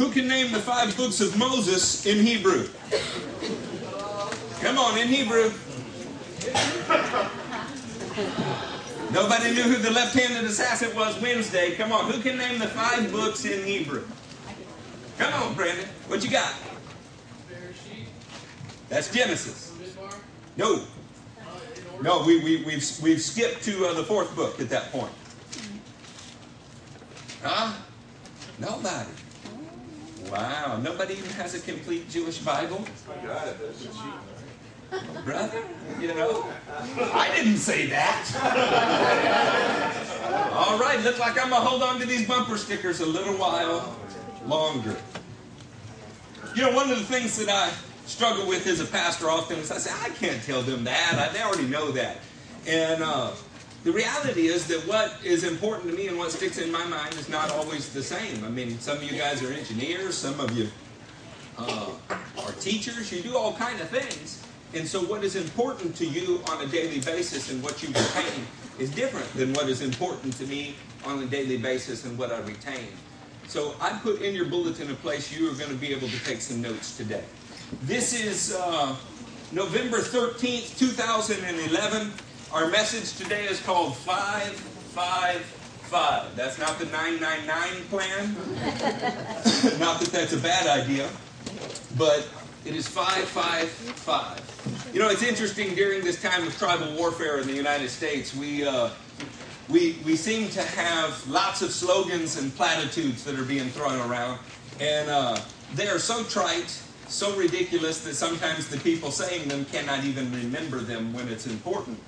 Who can name the five books of Moses in Hebrew? Come on, in Hebrew. Nobody knew who the left handed assassin was Wednesday. Come on, who can name the five books in Hebrew? Come on, Brandon. What you got? That's Genesis. No. No, we, we, we've, we've skipped to uh, the fourth book at that point. Huh? Nobody. Wow. Nobody even has a complete Jewish Bible? Brother, you know, I didn't say that. All right, looks like I'm going to hold on to these bumper stickers a little while longer. You know, one of the things that I struggle with as a pastor often is I say, I can't tell them that. I, they already know that. And uh, the reality is that what is important to me and what sticks in my mind is not always the same. I mean, some of you guys are engineers, some of you uh, are teachers, you do all kind of things. And so what is important to you on a daily basis and what you retain is different than what is important to me on a daily basis and what I retain. So I put in your bulletin a place you are going to be able to take some notes today. This is uh, November 13th, 2011. Our message today is called 555. That's not the 999 plan. not that that's a bad idea, but it is 555. You know, it's interesting during this time of tribal warfare in the United States, we. Uh, we, we seem to have lots of slogans and platitudes that are being thrown around, and uh, they are so trite so ridiculous that sometimes the people saying them cannot even remember them when it's important.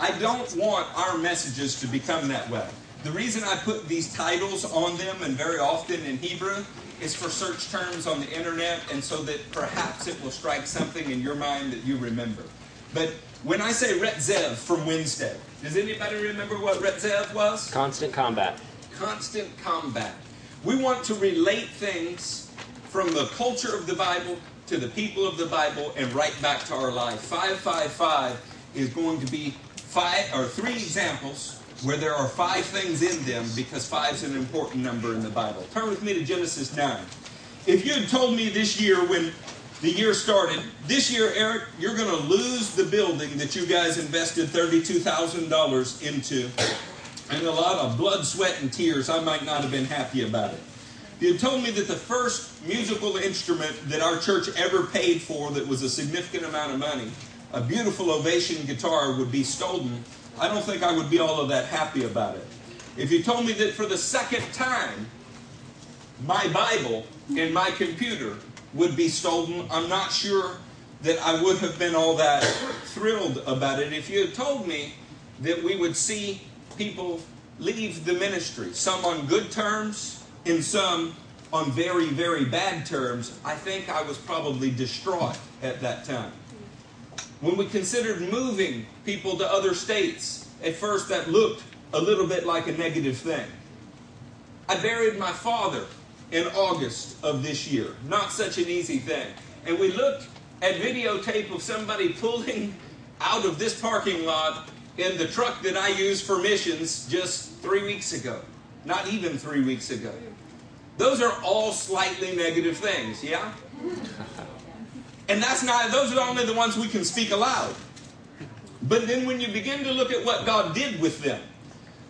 I don't want our messages to become that way. The reason I put these titles on them, and very often in Hebrew, is for search terms on the internet, and so that perhaps it will strike something in your mind that you remember. But when I say Retzev from Wednesday, does anybody remember what Retzev was? Constant combat. Constant combat. We want to relate things from the culture of the Bible to the people of the Bible and right back to our life. 555 is going to be five or three examples where there are five things in them because five is an important number in the Bible. Turn with me to Genesis 9. If you had told me this year when the year started, this year, Eric, you're going to lose the building that you guys invested $32,000 into, and a lot of blood, sweat, and tears, I might not have been happy about it you had told me that the first musical instrument that our church ever paid for that was a significant amount of money, a beautiful ovation guitar, would be stolen, I don't think I would be all of that happy about it. If you told me that for the second time, my Bible and my computer would be stolen, I'm not sure that I would have been all that thrilled about it. If you had told me that we would see people leave the ministry, some on good terms, and some on very, very bad terms, I think I was probably distraught at that time. When we considered moving people to other states, at first that looked a little bit like a negative thing. I buried my father in August of this year. Not such an easy thing. And we looked at videotape of somebody pulling out of this parking lot in the truck that I used for missions just three weeks ago. Not even three weeks ago. Those are all slightly negative things, yeah? And that's not, those are only the ones we can speak aloud. But then when you begin to look at what God did with them,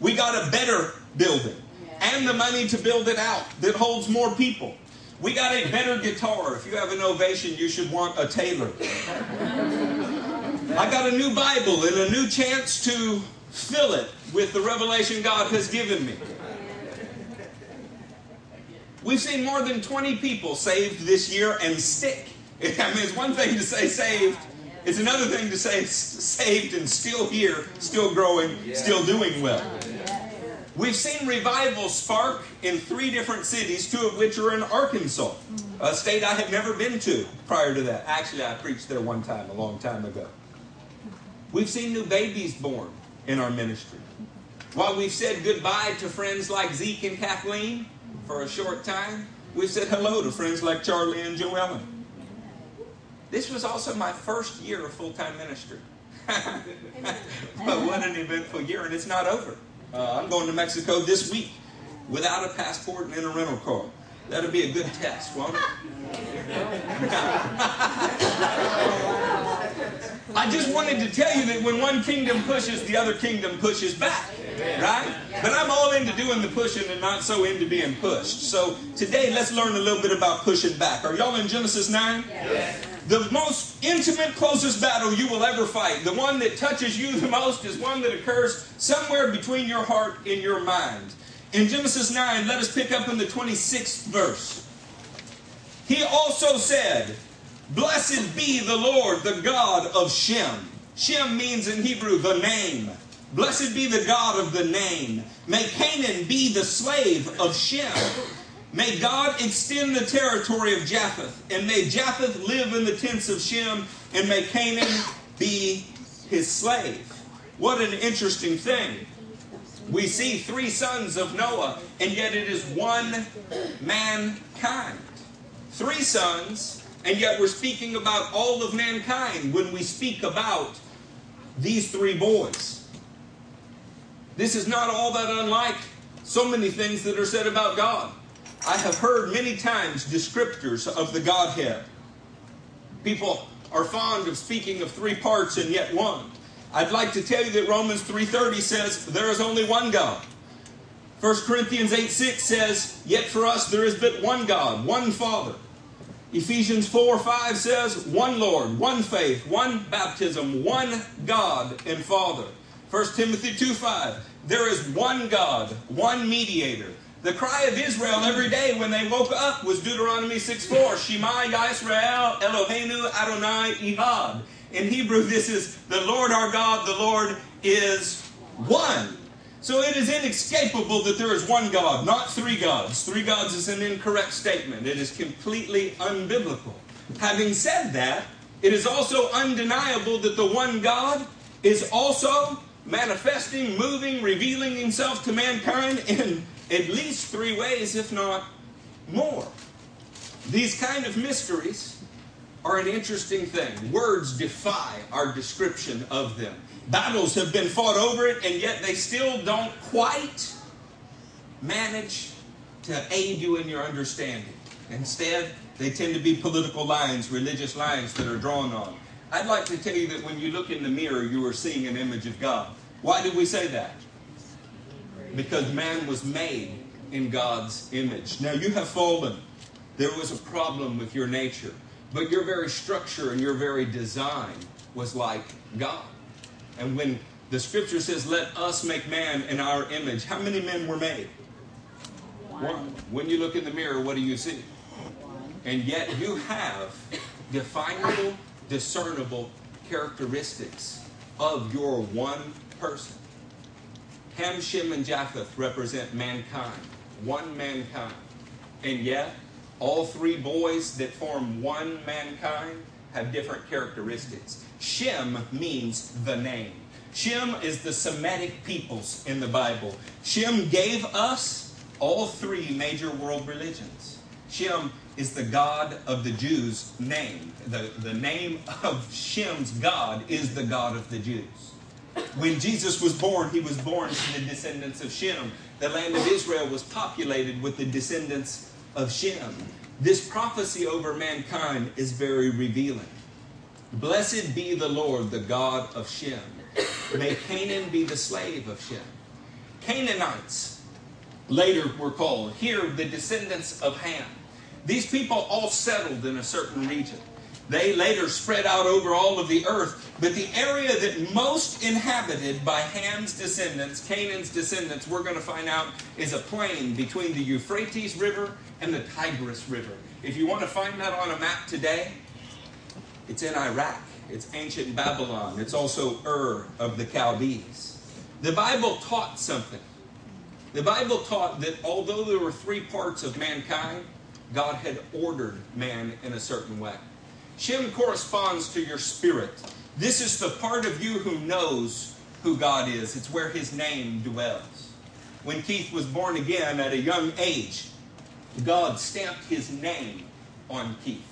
we got a better building and the money to build it out that holds more people. We got a better guitar. If you have an ovation, you should want a Taylor. I got a new Bible and a new chance to fill it with the revelation God has given me. We've seen more than 20 people saved this year and stick. I mean, it's one thing to say saved, it's another thing to say saved and still here, still growing, still doing well. We've seen revival spark in three different cities, two of which are in Arkansas, a state I had never been to prior to that. Actually, I preached there one time, a long time ago. We've seen new babies born in our ministry. While we've said goodbye to friends like Zeke and Kathleen, for a short time, we've said hello to friends like Charlie and Joellen. This was also my first year of full time ministry. but what an eventful year, and it's not over. Uh, I'm going to Mexico this week without a passport and in a rental car. That'll be a good test, won't it? I just wanted to tell you that when one kingdom pushes, the other kingdom pushes back. Right? But I'm all into doing the pushing and not so into being pushed. So today, let's learn a little bit about pushing back. Are y'all in Genesis 9? Yes. The most intimate, closest battle you will ever fight, the one that touches you the most, is one that occurs somewhere between your heart and your mind. In Genesis 9, let us pick up in the 26th verse. He also said, Blessed be the Lord, the God of Shem. Shem means in Hebrew the name. Blessed be the God of the name. May Canaan be the slave of Shem. May God extend the territory of Japheth, and may Japheth live in the tents of Shem, and may Canaan be his slave. What an interesting thing. We see three sons of Noah, and yet it is one mankind. Three sons, and yet we're speaking about all of mankind when we speak about these three boys. This is not all that unlike so many things that are said about God. I have heard many times descriptors of the Godhead. People are fond of speaking of three parts and yet one. I'd like to tell you that Romans 3:30 says there is only one God. 1 Corinthians 8 6 says, Yet for us there is but one God, one Father. Ephesians 4 5 says, One Lord, one faith, one baptism, one God and Father. 1 Timothy 2 5, There is one God, one mediator the cry of Israel every day when they woke up was Deuteronomy 6 4. Shema Yisrael Eloheinu Adonai Ehad. In Hebrew, this is the Lord our God, the Lord is one. So it is inescapable that there is one God, not three gods. Three gods is an incorrect statement. It is completely unbiblical. Having said that, it is also undeniable that the one God is also manifesting, moving, revealing himself to mankind in at least three ways, if not more. These kind of mysteries are an interesting thing. Words defy our description of them. Battles have been fought over it, and yet they still don't quite manage to aid you in your understanding. Instead, they tend to be political lines, religious lines that are drawn on. I'd like to tell you that when you look in the mirror, you are seeing an image of God. Why did we say that? Because man was made in God's image. Now you have fallen. There was a problem with your nature, but your very structure and your very design was like God. And when the scripture says, Let us make man in our image, how many men were made? One. When you look in the mirror, what do you see? And yet you have definable, discernible characteristics of your one person. Ham, Shem, and Japheth represent mankind, one mankind. And yet, all three boys that form one mankind have different characteristics. Shem means the name. Shem is the Semitic peoples in the Bible. Shem gave us all three major world religions. Shem is the God of the Jews' name. The, the name of Shem's God is the God of the Jews. When Jesus was born, he was born to the descendants of Shem. The land of Israel was populated with the descendants of Shem. This prophecy over mankind is very revealing. Blessed be the Lord, the God of Shem. May Canaan be the slave of Shem. Canaanites later were called. Here, the descendants of Ham. These people all settled in a certain region. They later spread out over all of the earth. But the area that most inhabited by Ham's descendants, Canaan's descendants, we're going to find out is a plain between the Euphrates River and the Tigris River. If you want to find that on a map today, it's in Iraq. It's ancient Babylon. It's also Ur of the Chaldees. The Bible taught something. The Bible taught that although there were three parts of mankind, God had ordered man in a certain way. Shem corresponds to your spirit. This is the part of you who knows who God is. It's where his name dwells. When Keith was born again at a young age, God stamped his name on Keith.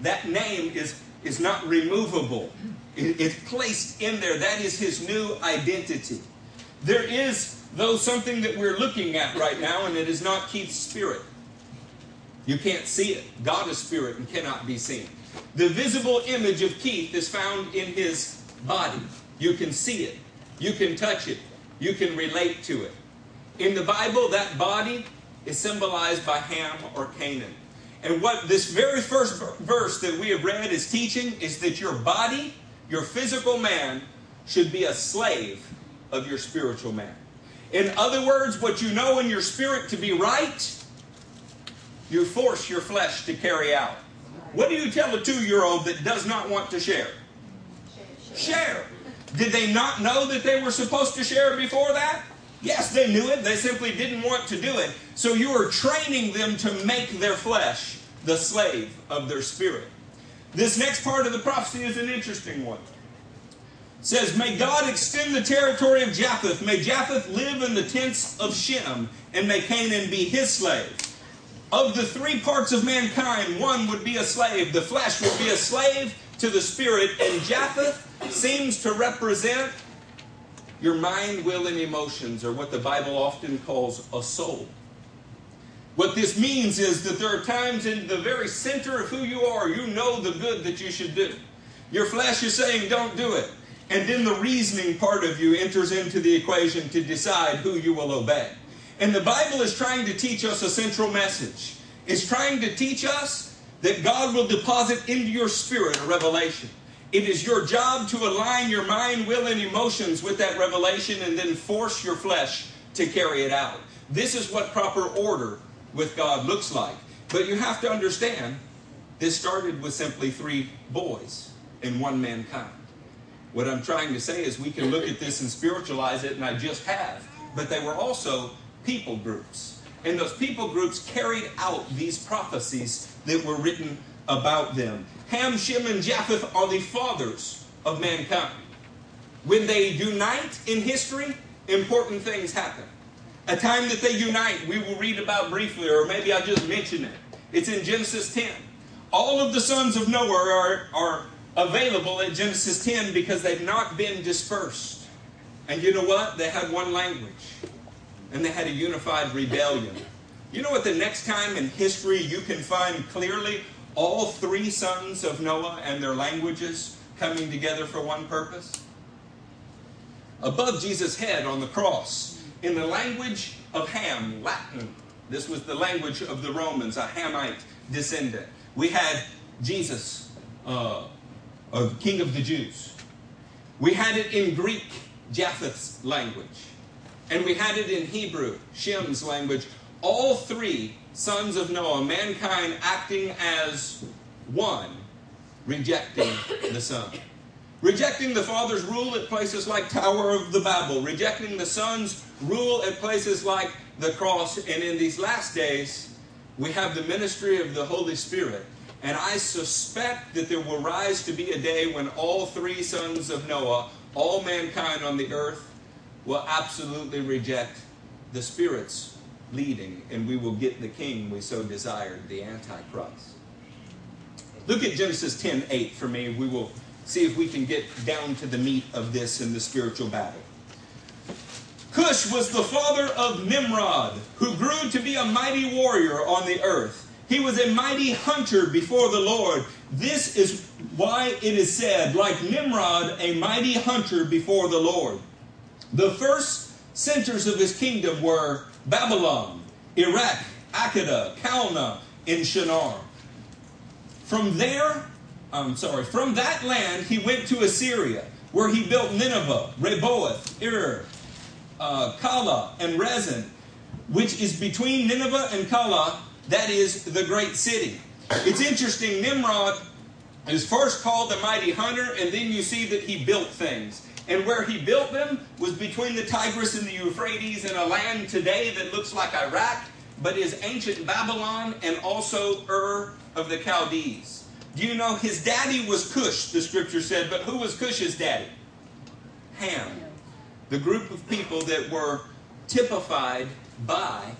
That name is, is not removable. It, it's placed in there. That is his new identity. There is, though, something that we're looking at right now, and it is not Keith's spirit. You can't see it. God is spirit and cannot be seen. The visible image of Keith is found in his body. You can see it. You can touch it. You can relate to it. In the Bible, that body is symbolized by Ham or Canaan. And what this very first verse that we have read is teaching is that your body, your physical man, should be a slave of your spiritual man. In other words, what you know in your spirit to be right, you force your flesh to carry out. What do you tell a two year old that does not want to share? Share. Did they not know that they were supposed to share before that? Yes, they knew it. They simply didn't want to do it. So you are training them to make their flesh the slave of their spirit. This next part of the prophecy is an interesting one. It says, May God extend the territory of Japheth. May Japheth live in the tents of Shem, and may Canaan be his slave. Of the three parts of mankind, one would be a slave. The flesh would be a slave to the spirit, and Japheth seems to represent your mind, will, and emotions, or what the Bible often calls a soul. What this means is that there are times in the very center of who you are, you know the good that you should do. Your flesh is saying, don't do it. And then the reasoning part of you enters into the equation to decide who you will obey. And the Bible is trying to teach us a central message. It's trying to teach us that God will deposit into your spirit a revelation. It is your job to align your mind, will, and emotions with that revelation and then force your flesh to carry it out. This is what proper order with God looks like. But you have to understand, this started with simply three boys and one mankind. What I'm trying to say is we can look at this and spiritualize it, and I just have. But they were also people groups. And those people groups carried out these prophecies that were written about them. Ham, Shem, and Japheth are the fathers of mankind. When they unite in history, important things happen. A time that they unite, we will read about briefly, or maybe I'll just mention it. It's in Genesis 10. All of the sons of Noah are, are available at Genesis 10 because they've not been dispersed. And you know what? They had one language and they had a unified rebellion. You know what the next time in history you can find clearly all three sons of Noah and their languages coming together for one purpose? Above Jesus' head on the cross, in the language of Ham, Latin, this was the language of the Romans, a Hamite descendant. We had Jesus, uh, a king of the Jews. We had it in Greek, Japheth's language and we had it in Hebrew, Shem's language. All three sons of Noah, mankind acting as one, rejecting the Son. Rejecting the Father's rule at places like Tower of the Babel, rejecting the Son's rule at places like the cross, and in these last days, we have the ministry of the Holy Spirit. And I suspect that there will rise to be a day when all three sons of Noah, all mankind on the earth, will absolutely reject the Spirit's leading, and we will get the king we so desired, the Antichrist. Look at Genesis 10 8 for me. We will see if we can get down to the meat of this in the spiritual battle. Cush was the father of Nimrod, who grew to be a mighty warrior on the earth. He was a mighty hunter before the Lord. This is why it is said, like Nimrod, a mighty hunter before the Lord. The first centers of his kingdom were Babylon, Iraq, Akkad, Calneh, and Shinar. From there, I'm sorry, from that land he went to Assyria, where he built Nineveh, Rehoboth, Ir, uh, Calah, and Resen, which is between Nineveh and Calah, that is the great city. It's interesting, Nimrod is first called the mighty hunter, and then you see that he built things. And where he built them was between the Tigris and the Euphrates in a land today that looks like Iraq, but is ancient Babylon and also Ur of the Chaldees. Do you know his daddy was Cush, the scripture said, but who was Cush's daddy? Ham. The group of people that were typified by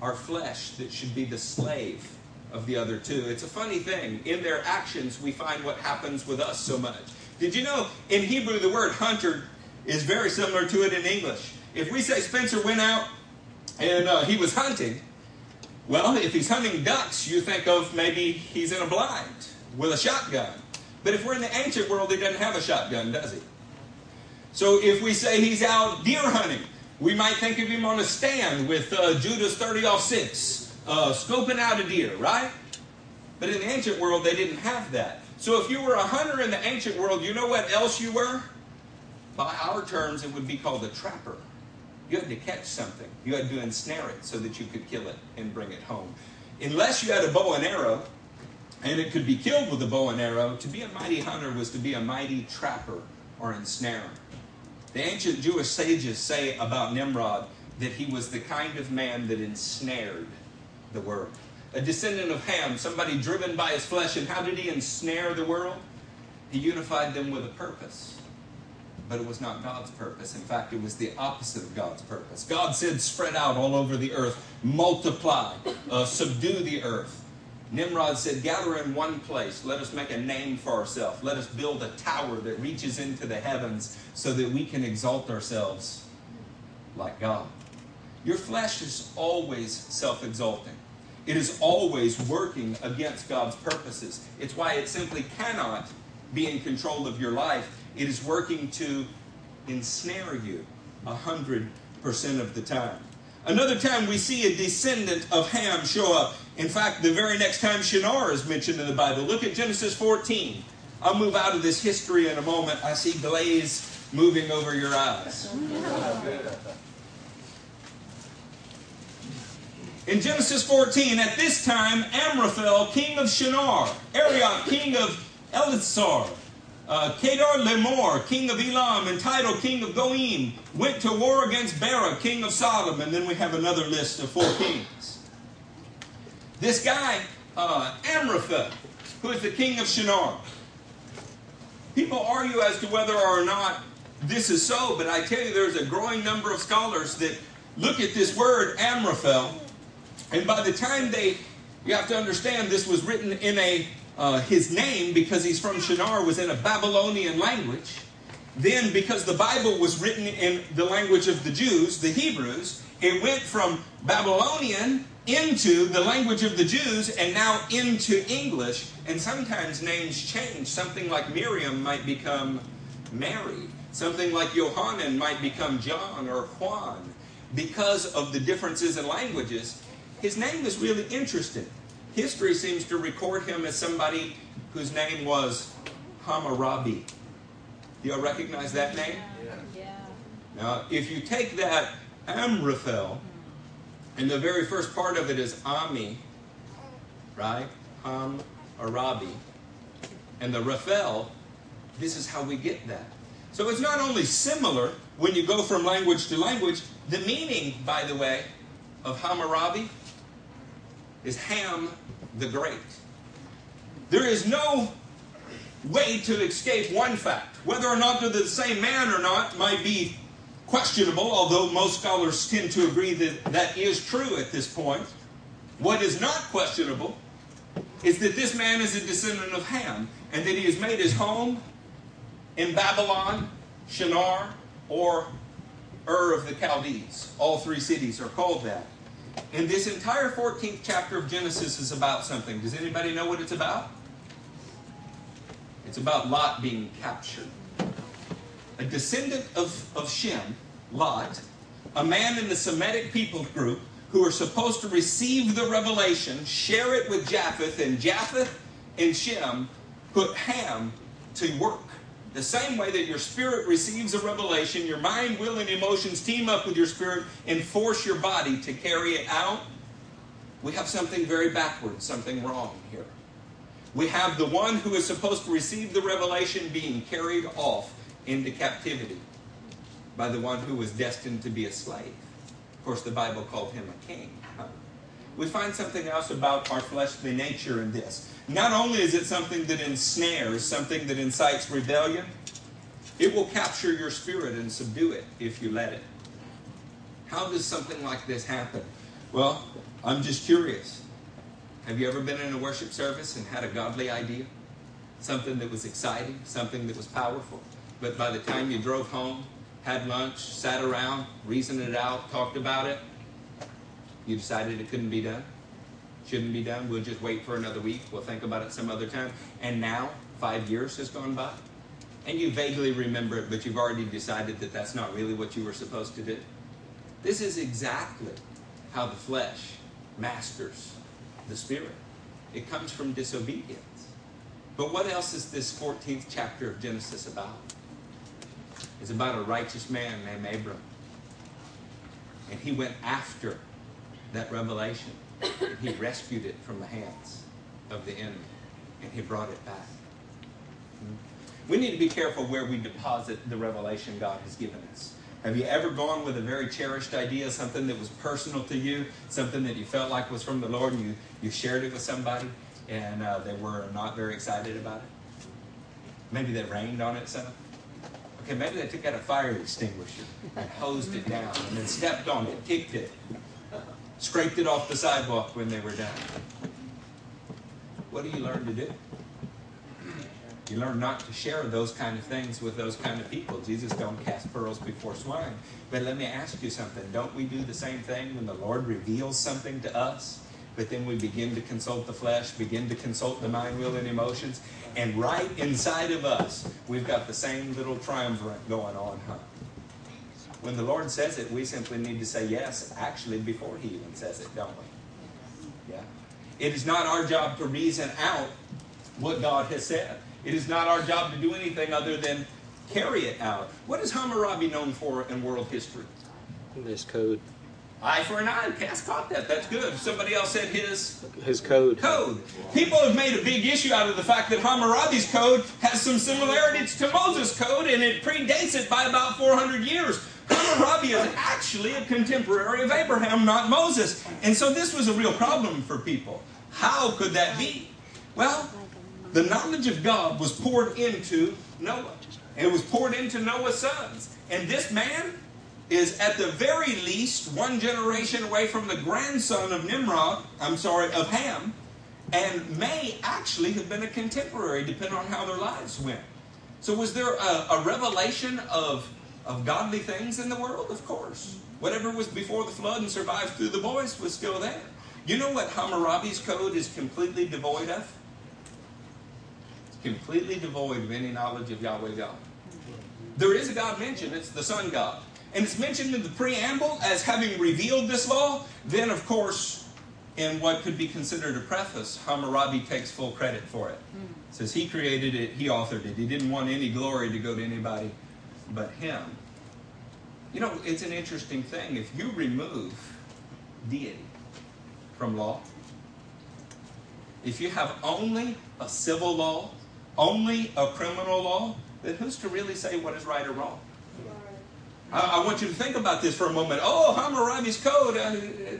our flesh that should be the slave of the other two. It's a funny thing. In their actions, we find what happens with us so much. Did you know in Hebrew the word hunter is very similar to it in English? If we say Spencer went out and uh, he was hunting, Well, if he's hunting ducks, you think of maybe he's in a blind with a shotgun. But if we're in the ancient world, he doesn't have a shotgun, does he? So if we say he's out deer hunting, we might think of him on a stand with uh, Judah's 30 off 6, uh, scoping out a deer, right? But in the ancient world, they didn't have that. So if you were a hunter in the ancient world, you know what else you were? By our terms, it would be called a trapper. You had to catch something. You had to ensnare it so that you could kill it and bring it home. Unless you had a bow and arrow, and it could be killed with a bow and arrow, to be a mighty hunter was to be a mighty trapper or ensnarer. The ancient Jewish sages say about Nimrod that he was the kind of man that ensnared the world. A descendant of Ham, somebody driven by his flesh, and how did he ensnare the world? He unified them with a purpose but it was not God's purpose. In fact, it was the opposite of God's purpose. God said, spread out all over the earth, multiply, uh, subdue the earth. Nimrod said, gather in one place. Let us make a name for ourselves. Let us build a tower that reaches into the heavens so that we can exalt ourselves like God. Your flesh is always self exalting. It is always working against God's purposes. It's why it simply cannot be in control of your life it is working to ensnare you a hundred percent of the time. Another time we see a descendant of Ham show up. In fact, the very next time Shinar is mentioned in the Bible, look at Genesis 14. I'll move out of this history in a moment. I see glaze moving over your eyes. In Genesis 14, at this time, Amraphel, king of Shinar, Arioch, king of Ellasar, uh, Kedorlaomer, king of Elam, and Tidal, king of Goim, went to war against Bera, king of Sodom, and then we have another list of four kings. This guy, uh, Amraphel, who is the king of Shinar. People argue as to whether or not this is so, but I tell you there's a growing number of scholars that look at this word Amraphel, and by the time they, you have to understand this was written in a uh, his name, because he's from Shinar, was in a Babylonian language. Then, because the Bible was written in the language of the Jews, the Hebrews, it went from Babylonian into the language of the Jews and now into English. And sometimes names change. Something like Miriam might become Mary. Something like Johanan might become John or Juan. Because of the differences in languages, his name is really interesting history seems to record him as somebody whose name was Hammurabi. Do you recognize that name? Yeah. Now, if you take that Amraphel, and the very first part of it is Ami, right? Hammurabi. And the Raphael, this is how we get that. So it's not only similar when you go from language to language, the meaning, by the way, of Hammurabi is Ham the Great. There is no way to escape one fact. Whether or not they're the same man or not might be questionable, although most scholars tend to agree that that is true at this point. What is not questionable is that this man is a descendant of Ham and that he has made his home in Babylon, Shinar, or Ur of the Chaldees. All three cities are called that. And this entire 14th chapter of Genesis is about something. Does anybody know what it's about? It's about Lot being captured. A descendant of, of Shem, Lot, a man in the Semitic people group who are supposed to receive the revelation, share it with Japheth, and Japheth and Shem put Ham to work. The same way that your spirit receives a revelation, your mind, will, and emotions team up with your spirit and force your body to carry it out. We have something very backward, something wrong here. We have the one who is supposed to receive the revelation being carried off into captivity by the one who was destined to be a slave. Of course, the Bible called him a king. We find something else about our fleshly nature in this. Not only is it something that ensnares, something that incites rebellion, it will capture your spirit and subdue it if you let it. How does something like this happen? Well, I'm just curious. Have you ever been in a worship service and had a godly idea? Something that was exciting, something that was powerful, but by the time you drove home, had lunch, sat around, reasoned it out, talked about it, you decided it couldn't be done? Shouldn't be done. We'll just wait for another week. We'll think about it some other time. And now, five years has gone by, and you vaguely remember it, but you've already decided that that's not really what you were supposed to do. This is exactly how the flesh masters the spirit. It comes from disobedience. But what else is this 14th chapter of Genesis about? It's about a righteous man named Abram. And he went after that revelation. And he rescued it from the hands of the enemy. And he brought it back. We need to be careful where we deposit the revelation God has given us. Have you ever gone with a very cherished idea, something that was personal to you, something that you felt like was from the Lord, and you, you shared it with somebody, and uh, they were not very excited about it? Maybe they rained on it some? Okay, maybe they took out a fire extinguisher and hosed it down, and then stepped on it, kicked it, scraped it off the sidewalk when they were done. What do you learn to do? You learn not to share those kind of things with those kind of people. Jesus don't cast pearls before swine. But let me ask you something. Don't we do the same thing when the Lord reveals something to us? But then we begin to consult the flesh, begin to consult the mind, will, and emotions. And right inside of us, we've got the same little triumvirate going on, huh? When the Lord says it, we simply need to say yes, actually, before He even says it, don't we? Yeah. It is not our job to reason out what God has said. It is not our job to do anything other than carry it out. What is Hammurabi known for in world history? His code. Eye for an eye. Cass caught that. That's good. Somebody else said his His code. code. People have made a big issue out of the fact that Hammurabi's code has some similarities to Moses' code, and it predates it by about 400 years. Hammurabi is actually a contemporary of Abraham, not Moses. And so this was a real problem for people. How could that be? Well, the knowledge of God was poured into Noah. It was poured into Noah's sons. And this man is at the very least one generation away from the grandson of Nimrod, I'm sorry, of Ham, and may actually have been a contemporary, depending on how their lives went. So, was there a, a revelation of, of godly things in the world? Of course. Whatever was before the flood and survived through the boys was still there. You know what Hammurabi's code is completely devoid of? It's completely devoid of any knowledge of Yahweh God. There is a God mentioned, it's the sun God. And it's mentioned in the preamble as having revealed this law. Then, of course, in what could be considered a preface, Hammurabi takes full credit for it. Says he created it, he authored it. He didn't want any glory to go to anybody but him. You know, it's an interesting thing. If you remove deity from law, if you have only a civil law only a criminal law, then who's to really say what is right or wrong? I, I want you to think about this for a moment. Oh, Hammurabi's Code, uh,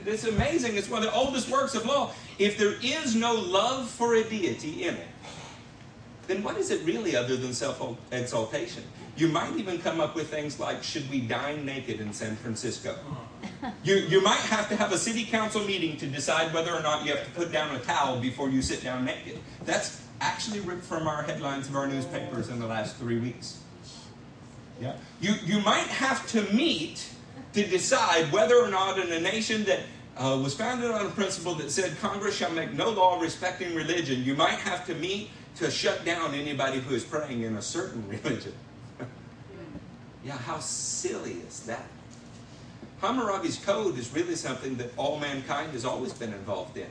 it's amazing. It's one of the oldest works of law. If there is no love for a deity in it, then what is it really other than self exaltation? You might even come up with things like should we dine naked in San Francisco? You, you might have to have a city council meeting to decide whether or not you have to put down a towel before you sit down naked. That's actually ripped from our headlines of our newspapers in the last three weeks. Yeah. You, you might have to meet to decide whether or not in a nation that uh, was founded on a principle that said Congress shall make no law respecting religion, you might have to meet to shut down anybody who is praying in a certain religion. yeah, how silly is that? Hammurabi's code is really something that all mankind has always been involved in.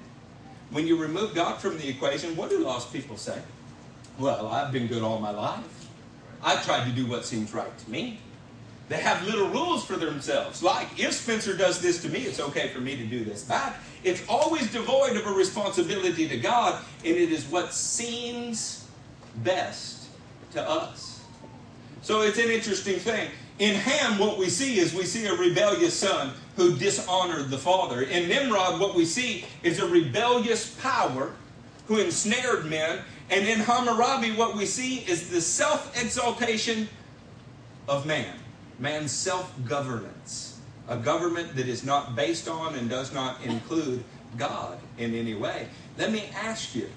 When you remove God from the equation, what do lost people say? Well, I've been good all my life. I've tried to do what seems right to me. They have little rules for themselves, like if Spencer does this to me, it's okay for me to do this back. It's always devoid of a responsibility to God, and it is what seems best to us. So it's an interesting thing. In Ham, what we see is we see a rebellious son who dishonored the father. In Nimrod, what we see is a rebellious power who ensnared men. And in Hammurabi, what we see is the self exaltation of man, man's self governance, a government that is not based on and does not include God in any way. Let me ask you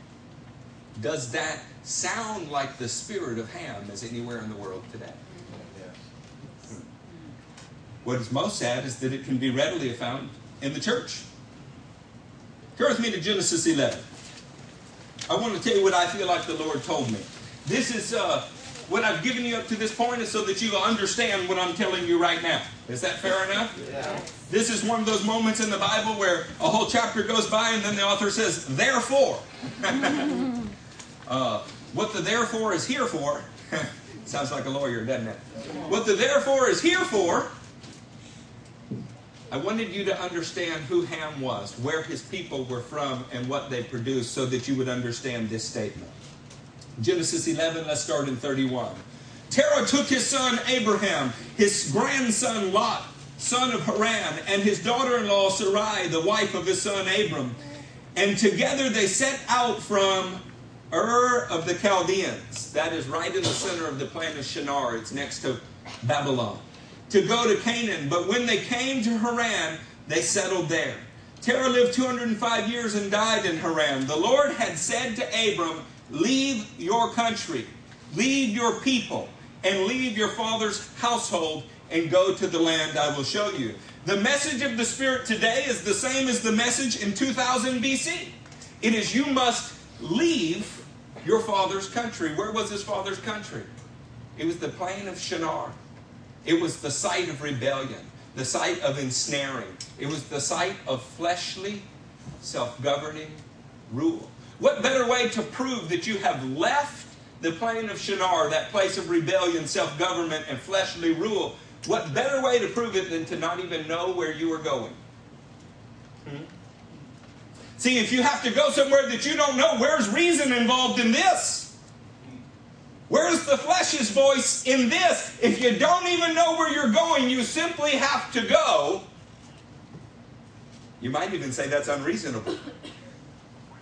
does that sound like the spirit of Ham as anywhere in the world today? What is most sad is that it can be readily found in the church. Turn with me to Genesis 11. I want to tell you what I feel like the Lord told me. This is uh, what I've given you up to this point is so that you understand what I'm telling you right now. Is that fair enough? Yeah. This is one of those moments in the Bible where a whole chapter goes by and then the author says, therefore. uh, what the therefore is here for, sounds like a lawyer, doesn't it? What the therefore is here for, I wanted you to understand who Ham was, where his people were from, and what they produced so that you would understand this statement. Genesis 11, let's start in 31. Terah took his son Abraham, his grandson Lot, son of Haran, and his daughter in law Sarai, the wife of his son Abram. And together they set out from Ur of the Chaldeans. That is right in the center of the plain of Shinar. It's next to Babylon. To go to Canaan. But when they came to Haran, they settled there. Terah lived 205 years and died in Haran. The Lord had said to Abram, Leave your country, leave your people, and leave your father's household and go to the land I will show you. The message of the Spirit today is the same as the message in 2000 BC. It is you must leave your father's country. Where was his father's country? It was the plain of Shinar. It was the site of rebellion, the site of ensnaring. It was the site of fleshly, self governing rule. What better way to prove that you have left the plain of Shinar, that place of rebellion, self government, and fleshly rule? What better way to prove it than to not even know where you are going? Hmm? See, if you have to go somewhere that you don't know, where's reason involved in this? Where's the flesh's voice in this? If you don't even know where you're going, you simply have to go. You might even say that's unreasonable.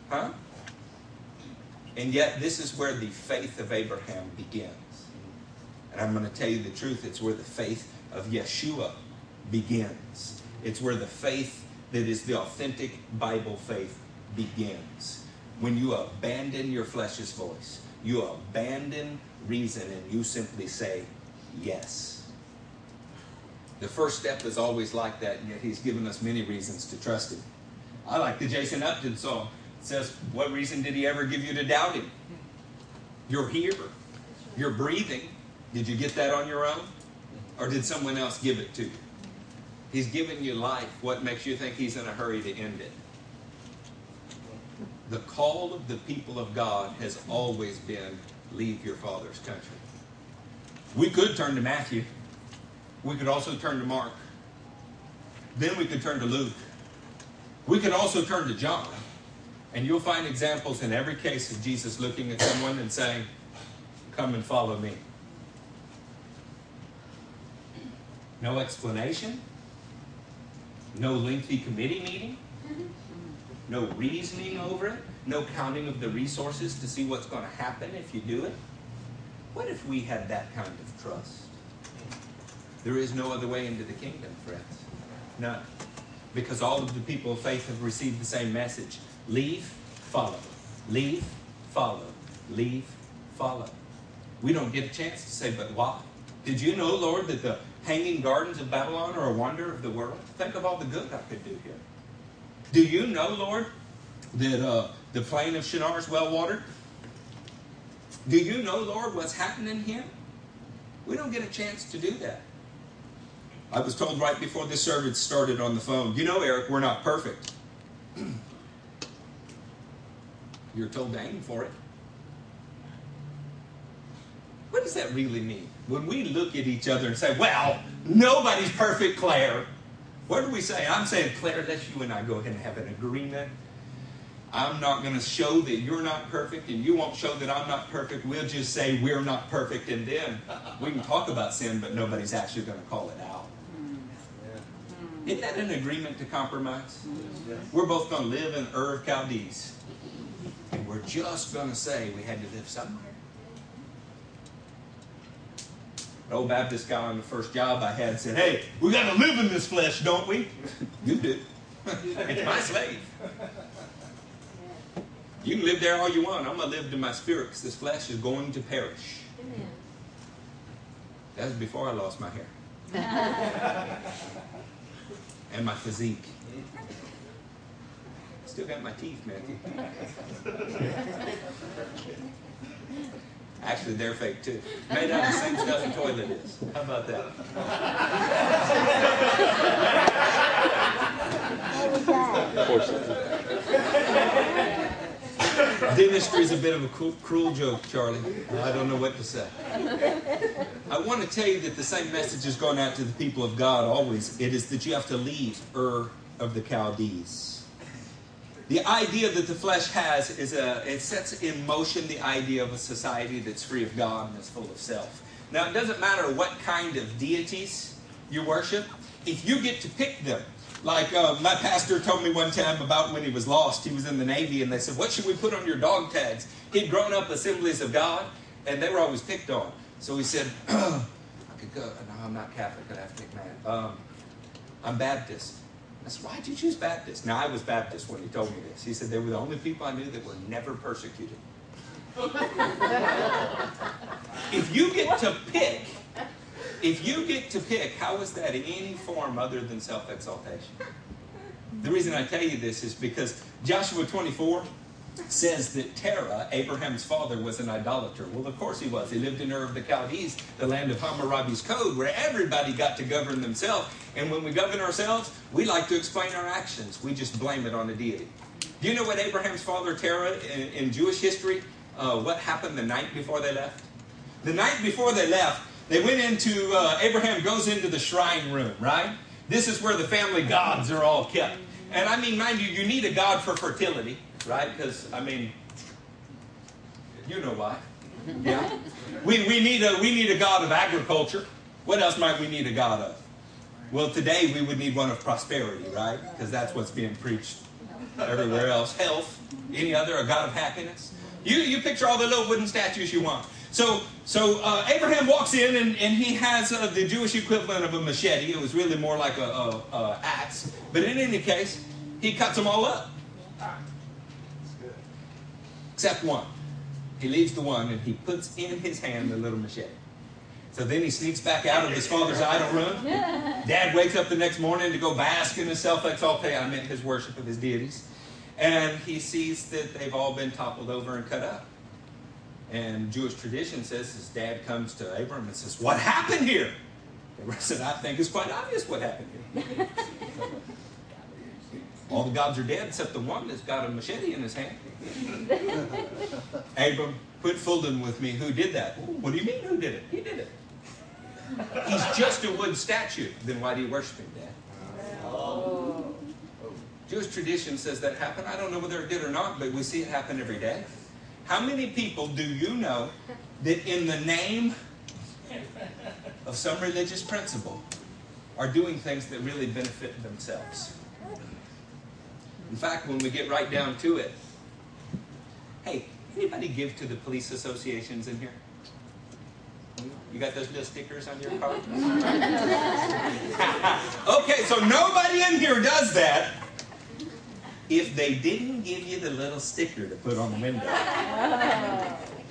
Huh? And yet, this is where the faith of Abraham begins. And I'm going to tell you the truth it's where the faith of Yeshua begins. It's where the faith that is the authentic Bible faith begins. When you abandon your flesh's voice, you abandon reason, and you simply say, Yes. The first step is always like that, and yet He's given us many reasons to trust Him. I like the Jason Upton song. It says, What reason did he ever give you to doubt him? You're here. You're breathing. Did you get that on your own? Or did someone else give it to you? He's given you life. What makes you think he's in a hurry to end it? The call of the people of God has always been leave your father's country. We could turn to Matthew. We could also turn to Mark. Then we could turn to Luke. We could also turn to John. And you'll find examples in every case of Jesus looking at someone and saying, Come and follow me. No explanation, no lengthy committee meeting, mm-hmm. no reasoning over it, no counting of the resources to see what's going to happen if you do it. What if we had that kind of trust? There is no other way into the kingdom, friends. None. Because all of the people of faith have received the same message. Leave, follow. Leave, follow. Leave, follow. We don't get a chance to say, but why? Did you know, Lord, that the hanging gardens of Babylon are a wonder of the world? Think of all the good I could do here. Do you know, Lord, that uh, the plain of Shinar is well watered? Do you know, Lord, what's happening here? We don't get a chance to do that. I was told right before this service started on the phone, you know, Eric, we're not perfect. You're told to aim for it. What does that really mean? When we look at each other and say, well, nobody's perfect, Claire. What do we say? I'm saying, Claire, let's you and I go ahead and have an agreement. I'm not going to show that you're not perfect, and you won't show that I'm not perfect. We'll just say we're not perfect, and then we can talk about sin, but nobody's actually going to call it out. Mm. Isn't that an agreement to compromise? Mm. We're both going to live in Ur of Chaldees. And we're just going to say we had to live somewhere. An old Baptist guy on the first job I had said, Hey, we got to live in this flesh, don't we? you do. it's my slave. You can live there all you want. I'm going to live to my spirit because this flesh is going to perish. That was before I lost my hair and my physique. Still got my teeth, Matthew. Actually, they're fake too. Made out of the same stuff a toilet is. How about that? Of course. Dentistry is a bit of a cruel, cruel joke, Charlie. I don't know what to say. I want to tell you that the same message is going out to the people of God always. It is that you have to leave Ur of the Chaldees. The idea that the flesh has is a, it sets in motion the idea of a society that's free of God and is full of self. Now, it doesn't matter what kind of deities you worship, if you get to pick them, like uh, my pastor told me one time about when he was lost. He was in the Navy, and they said, What should we put on your dog tags? He'd grown up assemblies of God, and they were always picked on. So he said, I could go. No, I'm not Catholic. I'd have to pick man. Um, I'm Baptist. I said, Why'd you choose Baptist? Now, I was Baptist when he told me this. He said, They were the only people I knew that were never persecuted. if you get to pick, if you get to pick, how is that in any form other than self exaltation? The reason I tell you this is because Joshua 24 says that Terah, Abraham's father, was an idolater. Well, of course he was. He lived in Ur of the Chaldees, the land of Hammurabi's code, where everybody got to govern themselves. And when we govern ourselves, we like to explain our actions. We just blame it on a deity. Do you know what Abraham's father, Terah, in, in Jewish history, uh, what happened the night before they left? The night before they left, they went into, uh, Abraham goes into the shrine room, right? This is where the family gods are all kept. And I mean, mind you, you need a god for fertility, right? Because, I mean, you know why. Yeah. We, we, need a, we need a god of agriculture. What else might we need a god of? Well, today we would need one of prosperity, right? Because that's what's being preached everywhere else. Health. Any other? A god of happiness. You, you picture all the little wooden statues you want. So, so uh, Abraham walks in and, and he has uh, the Jewish equivalent of a machete. It was really more like a, a, a, axe. But in any case, he cuts them all up. Except one. He leaves the one and he puts in his hand the little machete. So then he sneaks back out of his father's idol room. Dad wakes up the next morning to go bask in his self exaltation. I meant his worship of his deities. And he sees that they've all been toppled over and cut up. And Jewish tradition says his dad comes to Abram and says, What happened here? Abram said, I think it's quite obvious what happened here. All the gods are dead except the one that's got a machete in his hand. Abram, quit fooling with me. Who did that? What do you mean, who did it? He did it. He's just a wood statue. Then why do you worship him, Dad? Oh. Jewish tradition says that happened. I don't know whether it did or not, but we see it happen every day. How many people do you know that, in the name of some religious principle, are doing things that really benefit themselves? In fact, when we get right down to it, hey, anybody give to the police associations in here? You got those little stickers on your car? okay, so nobody in here does that if they didn't give you the little sticker to put on the window,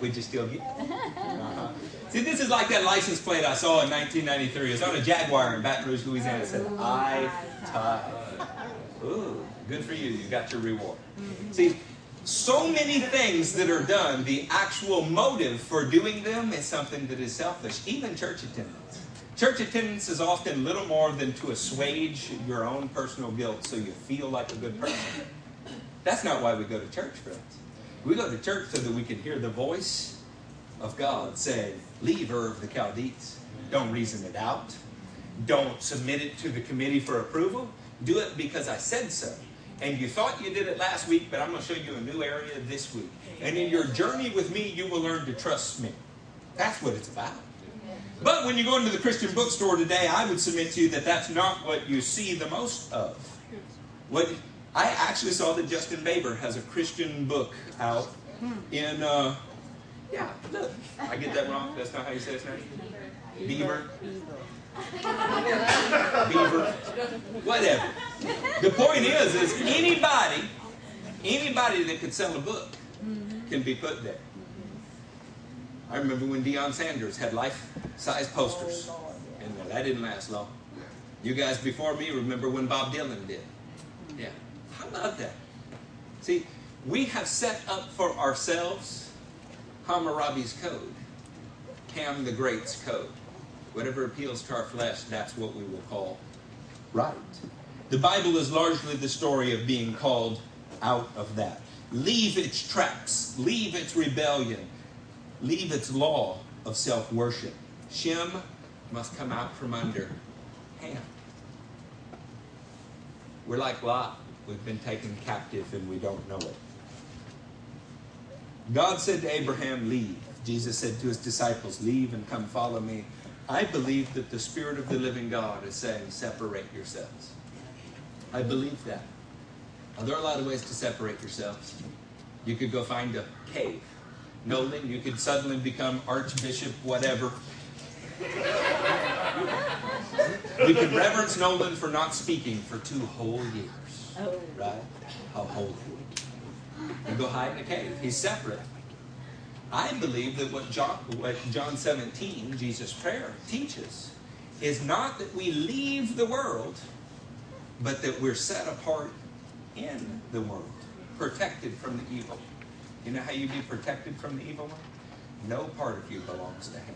would you still get it? Uh-huh. See, this is like that license plate I saw in 1993. It's on a Jaguar in Baton Rouge, Louisiana. It said, I tithe. Ooh, good for you. You got your reward. See, so many things that are done, the actual motive for doing them is something that is selfish, even church attendance. Church attendance is often little more than to assuage your own personal guilt so you feel like a good person. That's not why we go to church, friends. We go to church so that we can hear the voice of God say, Leave Ur of the Chaldees. Don't reason it out. Don't submit it to the committee for approval. Do it because I said so. And you thought you did it last week, but I'm going to show you a new area this week. And in your journey with me, you will learn to trust me. That's what it's about. But when you go into the Christian bookstore today, I would submit to you that that's not what you see the most of. What I actually saw that Justin Bieber has a Christian book out in, uh, yeah, look, I get that wrong. That's not how you say his name. Bieber. Beaver. Whatever. The point is, is anybody, anybody that could sell a book can be put there. I remember when Deion Sanders had life-size posters, and well, that didn't last long. You guys before me remember when Bob Dylan did. Yeah. How about that? See, we have set up for ourselves Hammurabi's code, Ham the Great's code. Whatever appeals to our flesh, that's what we will call right. The Bible is largely the story of being called out of that. Leave its tracks, leave its rebellion, leave its law of self worship. Shem must come out from under Ham. We're like Lot. We've been taken captive and we don't know it. God said to Abraham, Leave. Jesus said to his disciples, Leave and come follow me. I believe that the Spirit of the living God is saying, Separate yourselves. I believe that. Now, there are a lot of ways to separate yourselves. You could go find a cave. Nolan, you could suddenly become Archbishop, whatever. we could reverence Nolan for not speaking for two whole years. Oh. Right? How holy. And go hide in a cave. He's separate. I believe that what John, what John 17, Jesus' prayer, teaches is not that we leave the world, but that we're set apart in the world, protected from the evil. You know how you be protected from the evil one? No part of you belongs to him.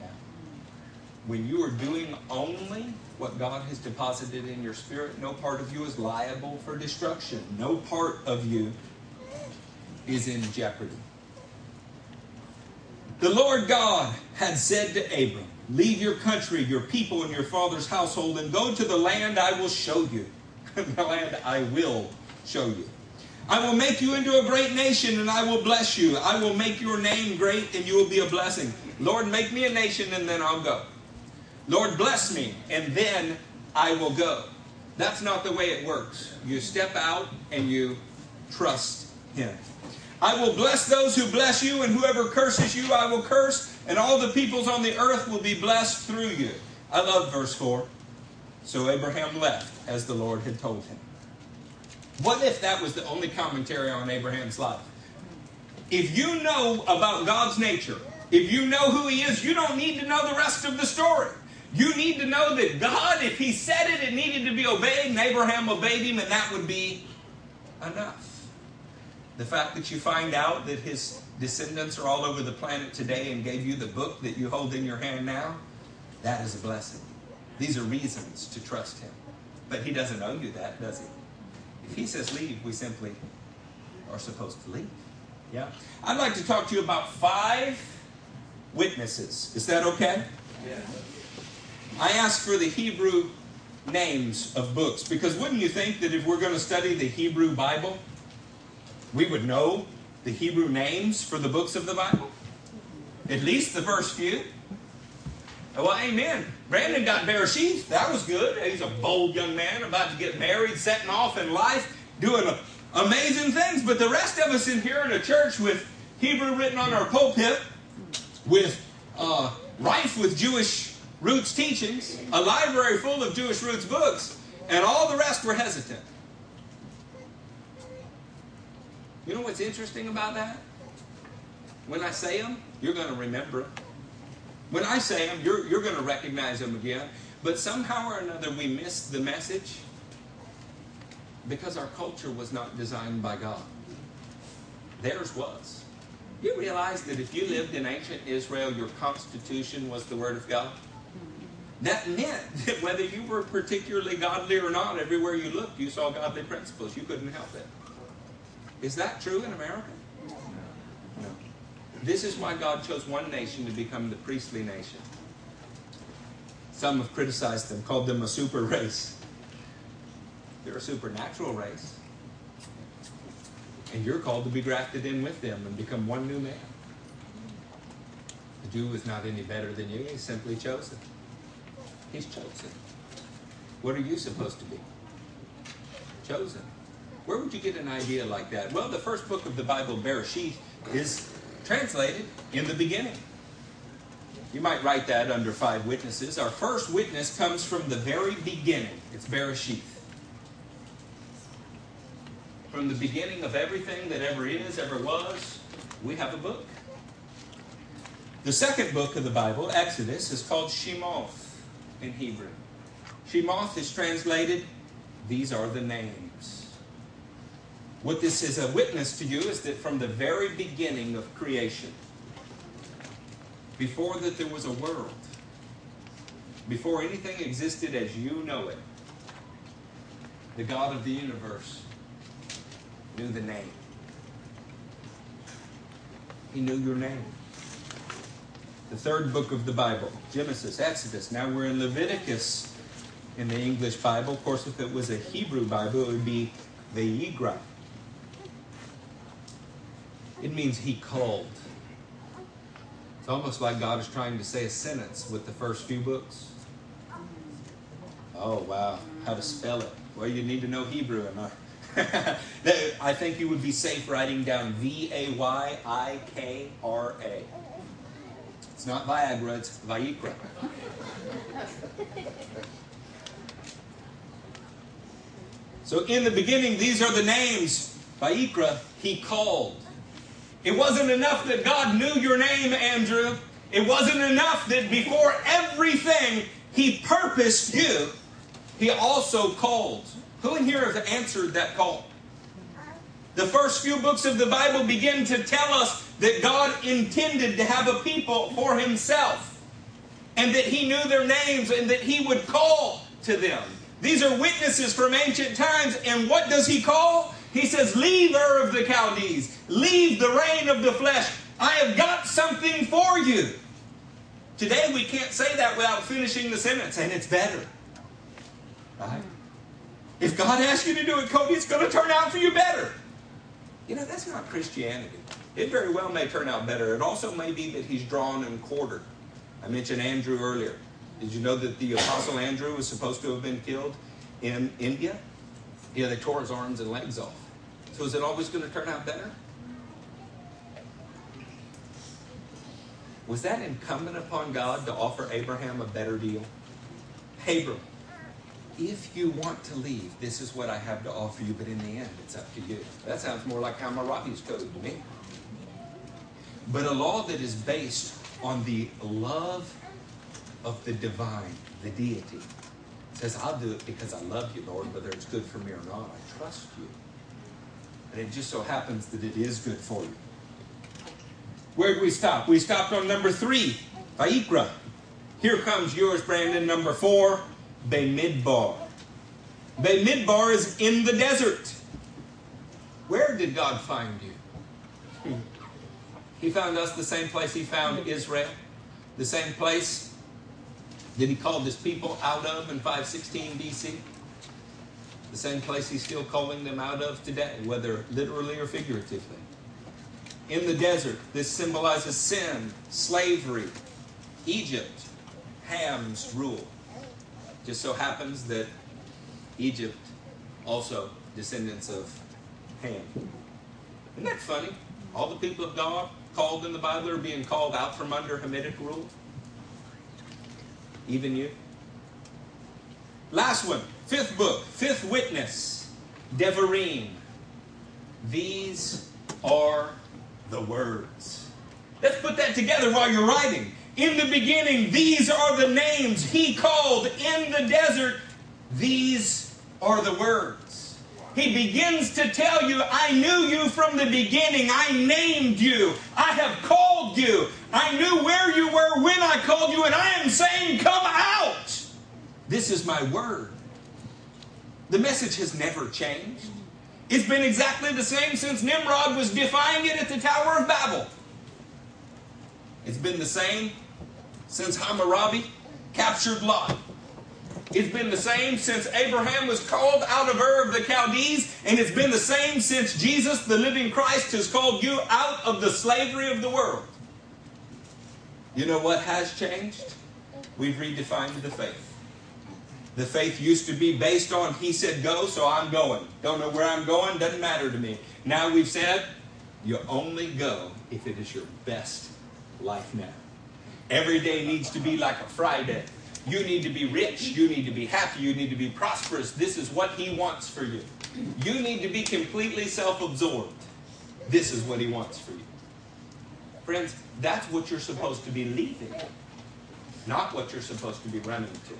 Yeah. When you are doing only what God has deposited in your spirit, no part of you is liable for destruction. No part of you is in jeopardy. The Lord God had said to Abram, Leave your country, your people, and your father's household, and go to the land I will show you. the land I will show you. I will make you into a great nation, and I will bless you. I will make your name great, and you will be a blessing. Lord, make me a nation, and then I'll go. Lord, bless me, and then I will go. That's not the way it works. You step out and you trust Him. I will bless those who bless you, and whoever curses you, I will curse, and all the peoples on the earth will be blessed through you. I love verse 4. So Abraham left as the Lord had told him. What if that was the only commentary on Abraham's life? If you know about God's nature, if you know who He is, you don't need to know the rest of the story. You need to know that God, if He said it, it needed to be obeyed, and Abraham obeyed Him, and that would be enough. The fact that you find out that his descendants are all over the planet today and gave you the book that you hold in your hand now, that is a blessing. These are reasons to trust him. But he doesn't owe you that, does he? If he says leave, we simply are supposed to leave. Yeah? I'd like to talk to you about five witnesses. Is that okay? Yeah. I asked for the Hebrew names of books because wouldn't you think that if we're going to study the Hebrew Bible, we would know the Hebrew names for the books of the Bible? At least the first few. Well, amen. Brandon got Bereshith. That was good. He's a bold young man about to get married, setting off in life, doing amazing things. But the rest of us in here in a church with Hebrew written on our pulpit, with uh, rife with Jewish roots teachings, a library full of Jewish roots books, and all the rest were hesitant. You know what's interesting about that? When I say them, you're going to remember them. When I say them, you're, you're going to recognize them again. But somehow or another, we miss the message because our culture was not designed by God. Theirs was. You realize that if you lived in ancient Israel, your constitution was the Word of God? That meant that whether you were particularly godly or not, everywhere you looked, you saw godly principles. You couldn't help it. Is that true in America? No. This is why God chose one nation to become the priestly nation. Some have criticized them, called them a super race. They're a supernatural race. And you're called to be grafted in with them and become one new man. The Jew is not any better than you, he's simply chosen. He's chosen. What are you supposed to be? Chosen. Where would you get an idea like that? Well, the first book of the Bible, Bereshith, is translated in the beginning. You might write that under five witnesses. Our first witness comes from the very beginning. It's Bereshith. From the beginning of everything that ever is, ever was, we have a book. The second book of the Bible, Exodus, is called Shemoth in Hebrew. Shemoth is translated, these are the names. What this is a witness to you is that from the very beginning of creation, before that there was a world, before anything existed as you know it, the God of the universe knew the name. He knew your name. The third book of the Bible, Genesis, Exodus. Now we're in Leviticus in the English Bible. Of course, if it was a Hebrew Bible, it would be Vayikra. It means he called. It's almost like God is trying to say a sentence with the first few books. Oh, wow. How to spell it. Well, you need to know Hebrew. And I think you would be safe writing down V A Y I K R A. It's not Viagra, it's Vayikra. So in the beginning, these are the names. Vayikra, he called. It wasn't enough that God knew your name, Andrew. It wasn't enough that before everything he purposed you, he also called. Who in here has answered that call? The first few books of the Bible begin to tell us that God intended to have a people for himself and that he knew their names and that he would call to them. These are witnesses from ancient times. And what does he call? He says, Leave Ur of the Chaldees, leave the reign of the flesh. I have got something for you. Today we can't say that without finishing the sentence, and it's better. Right? If God asks you to do it, Cody, it's going to turn out for you better. You know, that's not Christianity. It very well may turn out better. It also may be that he's drawn and quartered. I mentioned Andrew earlier. Did you know that the Apostle Andrew was supposed to have been killed in India? Yeah, they tore his arms and legs off. So is it always going to turn out better? Was that incumbent upon God to offer Abraham a better deal? Abram, if you want to leave, this is what I have to offer you, but in the end, it's up to you. That sounds more like Hammurabi's code to me. But a law that is based on the love of the divine, the deity, says, I'll do it because I love you, Lord, whether it's good for me or not. I trust you. And it just so happens that it is good for you. Where did we stop? We stopped on number three, Vayikra. Here comes yours, Brandon, number four, Bemidbar. Bemidbar is in the desert. Where did God find you? He found us the same place he found Israel, the same place that he called his people out of in 516 BC. The same place he's still calling them out of today, whether literally or figuratively. In the desert, this symbolizes sin, slavery, Egypt, Ham's rule. Just so happens that Egypt also descendants of Ham. Isn't that funny? All the people of God called in the Bible are being called out from under Hamitic rule. Even you. Last one, fifth book, fifth witness, Devarim. These are the words. Let's put that together while you're writing. In the beginning, these are the names he called in the desert. These are the words. He begins to tell you, I knew you from the beginning. I named you. I have called you. I knew where you were when I called you, and I am saying, Come out. This is my word. The message has never changed. It's been exactly the same since Nimrod was defying it at the Tower of Babel. It's been the same since Hammurabi captured Lot. It's been the same since Abraham was called out of Ur of the Chaldees, and it's been the same since Jesus, the living Christ, has called you out of the slavery of the world. You know what has changed? We've redefined the faith. The faith used to be based on He said go, so I'm going. Don't know where I'm going, doesn't matter to me. Now we've said you only go if it is your best life now. Every day needs to be like a Friday. You need to be rich. You need to be happy. You need to be prosperous. This is what He wants for you. You need to be completely self absorbed. This is what He wants for you. Friends, that's what you're supposed to be leaving, not what you're supposed to be running to.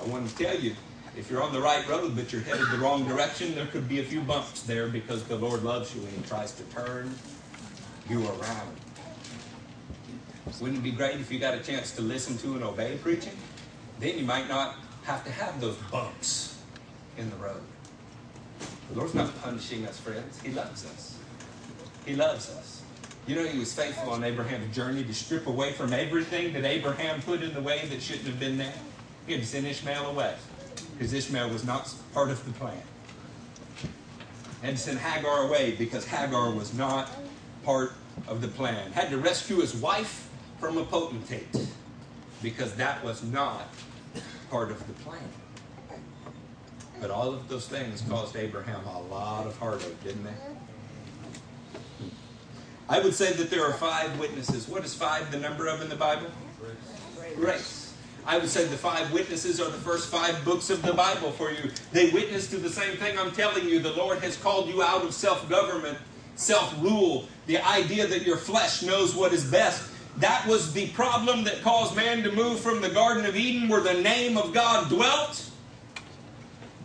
I want to tell you If you're on the right road but you're headed the wrong direction, there could be a few bumps there because the Lord loves you and He tries to turn you around. Wouldn't it be great if you got a chance to listen to and obey preaching? Then you might not have to have those bumps in the road. The Lord's not punishing us, friends. He loves us. He loves us. You know, He was faithful on Abraham's journey to strip away from everything that Abraham put in the way that shouldn't have been there. He had to send Ishmael away because Ishmael was not part of the plan. Had to send Hagar away because Hagar was not part of the plan. Had to rescue his wife from a potentate because that was not part of the plan. But all of those things caused Abraham a lot of heartache, didn't they? I would say that there are five witnesses. What is five the number of in the Bible? Grace. Grace. I would say the five witnesses are the first five books of the Bible for you. They witness to the same thing I'm telling you. The Lord has called you out of self government, self rule, the idea that your flesh knows what is best. That was the problem that caused man to move from the Garden of Eden, where the name of God dwelt,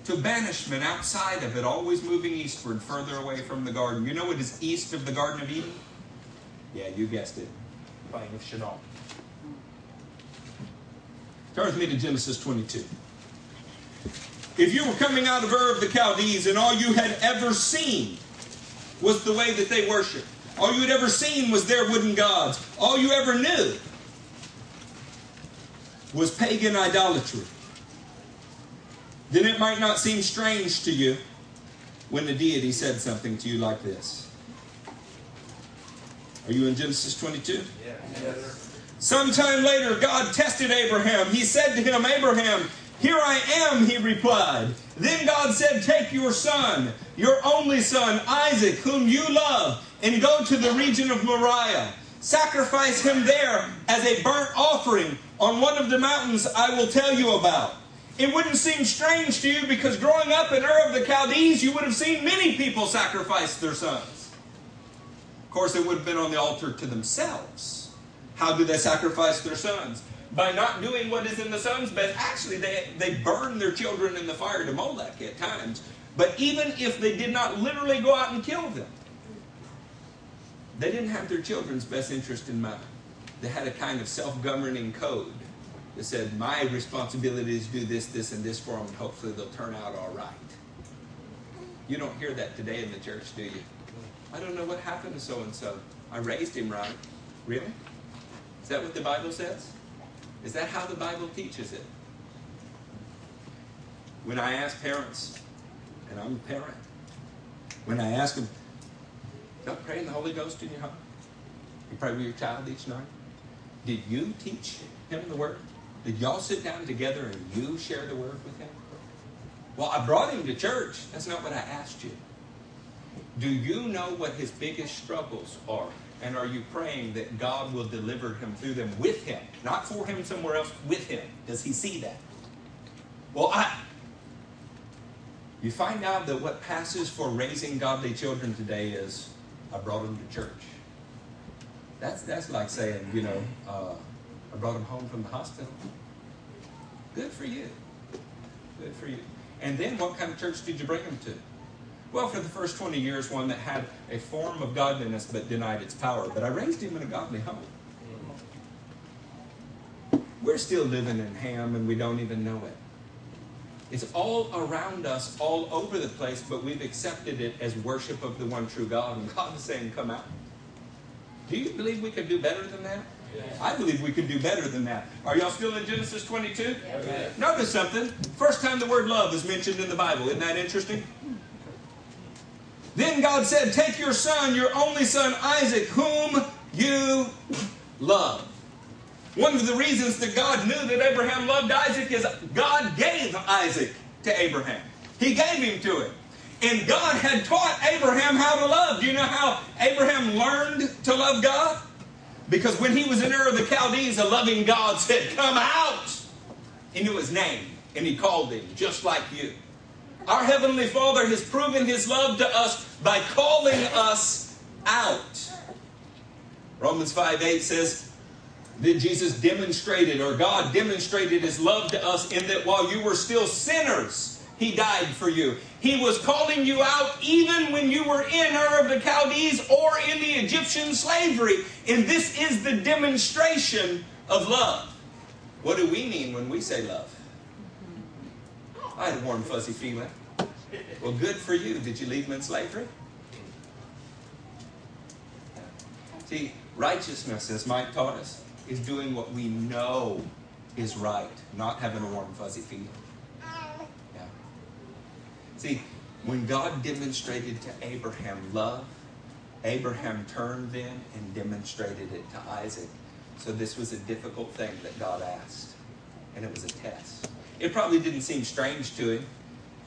to banishment outside of it, always moving eastward, further away from the garden. You know what is east of the Garden of Eden? Yeah, you guessed it. Plain of Shinar. Turn with me to Genesis 22. If you were coming out of Ur of the Chaldees and all you had ever seen was the way that they worshiped, all you had ever seen was their wooden gods, all you ever knew was pagan idolatry, then it might not seem strange to you when the deity said something to you like this. Are you in Genesis 22? Yeah. Yes. Sometime later, God tested Abraham. He said to him, Abraham, here I am, he replied. Then God said, Take your son, your only son, Isaac, whom you love, and go to the region of Moriah. Sacrifice him there as a burnt offering on one of the mountains I will tell you about. It wouldn't seem strange to you because growing up in Ur of the Chaldees, you would have seen many people sacrifice their sons. Of course, it would have been on the altar to themselves. How do they sacrifice their sons? By not doing what is in the son's best. Actually, they, they burn their children in the fire to Molech at times. But even if they did not literally go out and kill them, they didn't have their children's best interest in mind. They had a kind of self governing code that said, My responsibility is do this, this, and this for them, and hopefully they'll turn out all right. You don't hear that today in the church, do you? I don't know what happened to so and so. I raised him right. Really? That what the Bible says? Is that how the Bible teaches it? When I ask parents, and I'm a parent, when I ask them, don't pray in the Holy Ghost in your home. You pray with your child each night. Did you teach him the word? Did y'all sit down together and you share the word with him? Well, I brought him to church. That's not what I asked you. Do you know what his biggest struggles are? And are you praying that God will deliver him through them with him? Not for him somewhere else, with him. Does he see that? Well, I. You find out that what passes for raising godly children today is, I brought them to church. That's, that's like saying, you know, uh, I brought them home from the hospital. Good for you. Good for you. And then what kind of church did you bring them to? Well, for the first 20 years, one that had a form of godliness but denied its power. But I raised him in a godly home. We're still living in Ham and we don't even know it. It's all around us, all over the place, but we've accepted it as worship of the one true God. And God is saying, Come out. Do you believe we could do better than that? I believe we could do better than that. Are y'all still in Genesis 22? Notice something. First time the word love is mentioned in the Bible. Isn't that interesting? Then God said, Take your son, your only son, Isaac, whom you love. One of the reasons that God knew that Abraham loved Isaac is God gave Isaac to Abraham. He gave him to him. And God had taught Abraham how to love. Do you know how Abraham learned to love God? Because when he was in Ur of the Chaldees, a loving God said, Come out! He knew his name, and he called him, just like you. Our Heavenly Father has proven His love to us by calling us out. Romans 5 8 says, that Jesus demonstrated, or God demonstrated his love to us in that while you were still sinners, he died for you. He was calling you out even when you were in Ur of the Chaldees or in the Egyptian slavery. And this is the demonstration of love. What do we mean when we say love? I had a warm, fuzzy feeling. Well, good for you. Did you leave them in slavery? See, righteousness, as Mike taught us, is doing what we know is right, not having a warm, fuzzy feeling. Yeah. See, when God demonstrated to Abraham love, Abraham turned then and demonstrated it to Isaac. So this was a difficult thing that God asked, and it was a test. It probably didn't seem strange to him.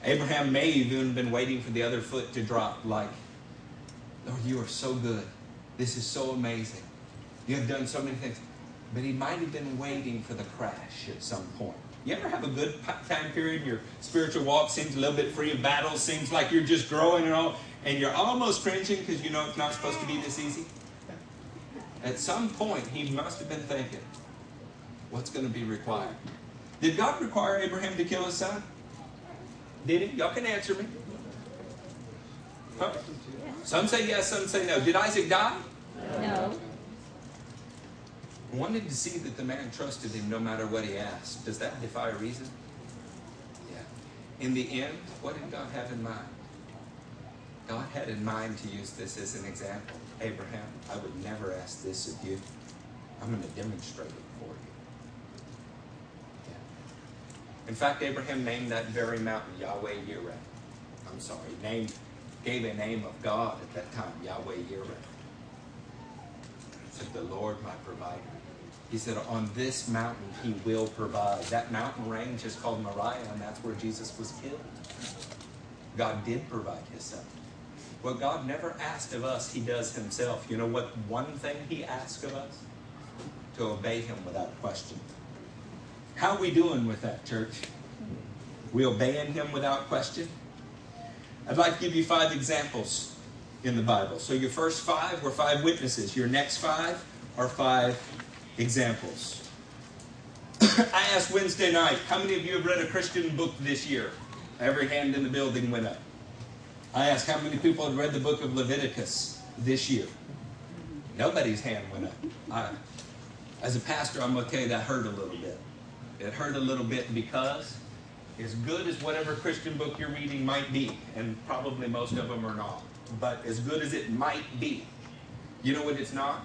Abraham may have even been waiting for the other foot to drop, like, Lord, you are so good. This is so amazing. You have done so many things. But he might have been waiting for the crash at some point. You ever have a good time period? Your spiritual walk seems a little bit free of battles, seems like you're just growing and all, and you're almost cringing because you know it's not supposed to be this easy? At some point, he must have been thinking, what's going to be required? Did God require Abraham to kill his son? Did he? Y'all can answer me. Huh? Some say yes, some say no. Did Isaac die? No. Wanted to see that the man trusted him no matter what he asked. Does that defy reason? Yeah. In the end, what did God have in mind? God had in mind to use this as an example. Abraham, I would never ask this of you. I'm going to demonstrate it for you. Yeah. In fact, Abraham named that very mountain Yahweh Yireh. I'm sorry, named, gave a name of God at that time, Yahweh Yireh. Said the Lord my provider. He said, On this mountain he will provide. That mountain range is called Moriah, and that's where Jesus was killed. God did provide his son. What God never asked of us, he does himself. You know what one thing he asks of us? To obey him without question. How are we doing with that, church? We obeying him without question? I'd like to give you five examples in the Bible. So your first five were five witnesses. Your next five are five examples. I asked Wednesday night, how many of you have read a Christian book this year? Every hand in the building went up. I asked how many people had read the book of Leviticus this year. Nobody's hand went up. I, as a pastor, I'm going to tell you that hurt a little bit. It hurt a little bit because, as good as whatever Christian book you're reading might be, and probably most of them are not, but as good as it might be, you know what it's not?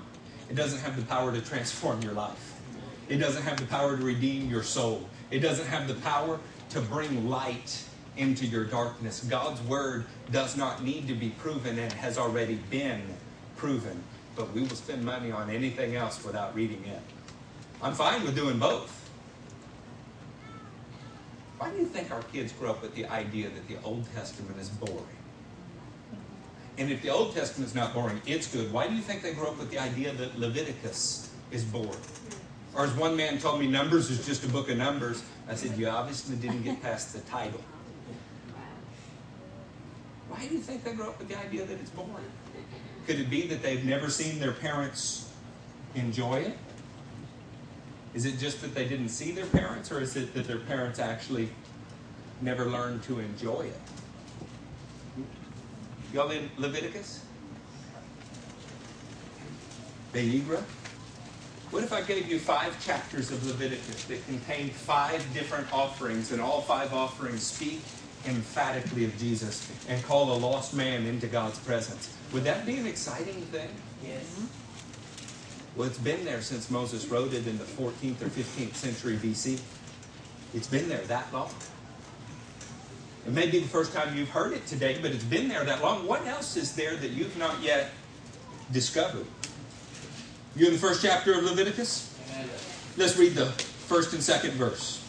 It doesn't have the power to transform your life. It doesn't have the power to redeem your soul. It doesn't have the power to bring light into your darkness. God's word does not need to be proven and has already been proven. But we will spend money on anything else without reading it. I'm fine with doing both. Why do you think our kids grow up with the idea that the Old Testament is boring? And if the Old Testament is not boring, it's good. Why do you think they grow up with the idea that Leviticus is boring? Or as one man told me, Numbers is just a book of numbers. I said, You obviously didn't get past the title. Why do you think they grow up with the idea that it's boring? Could it be that they've never seen their parents enjoy it? Is it just that they didn't see their parents, or is it that their parents actually never learned to enjoy it? Y'all in Leviticus? Vayikra? What if I gave you five chapters of Leviticus that contained five different offerings, and all five offerings speak emphatically of Jesus and call a lost man into God's presence? Would that be an exciting thing? Yes. Mm-hmm. Well, it's been there since Moses wrote it in the 14th or 15th century BC. It's been there that long. It may be the first time you've heard it today, but it's been there that long. What else is there that you've not yet discovered? You in the first chapter of Leviticus? Let's read the first and second verse.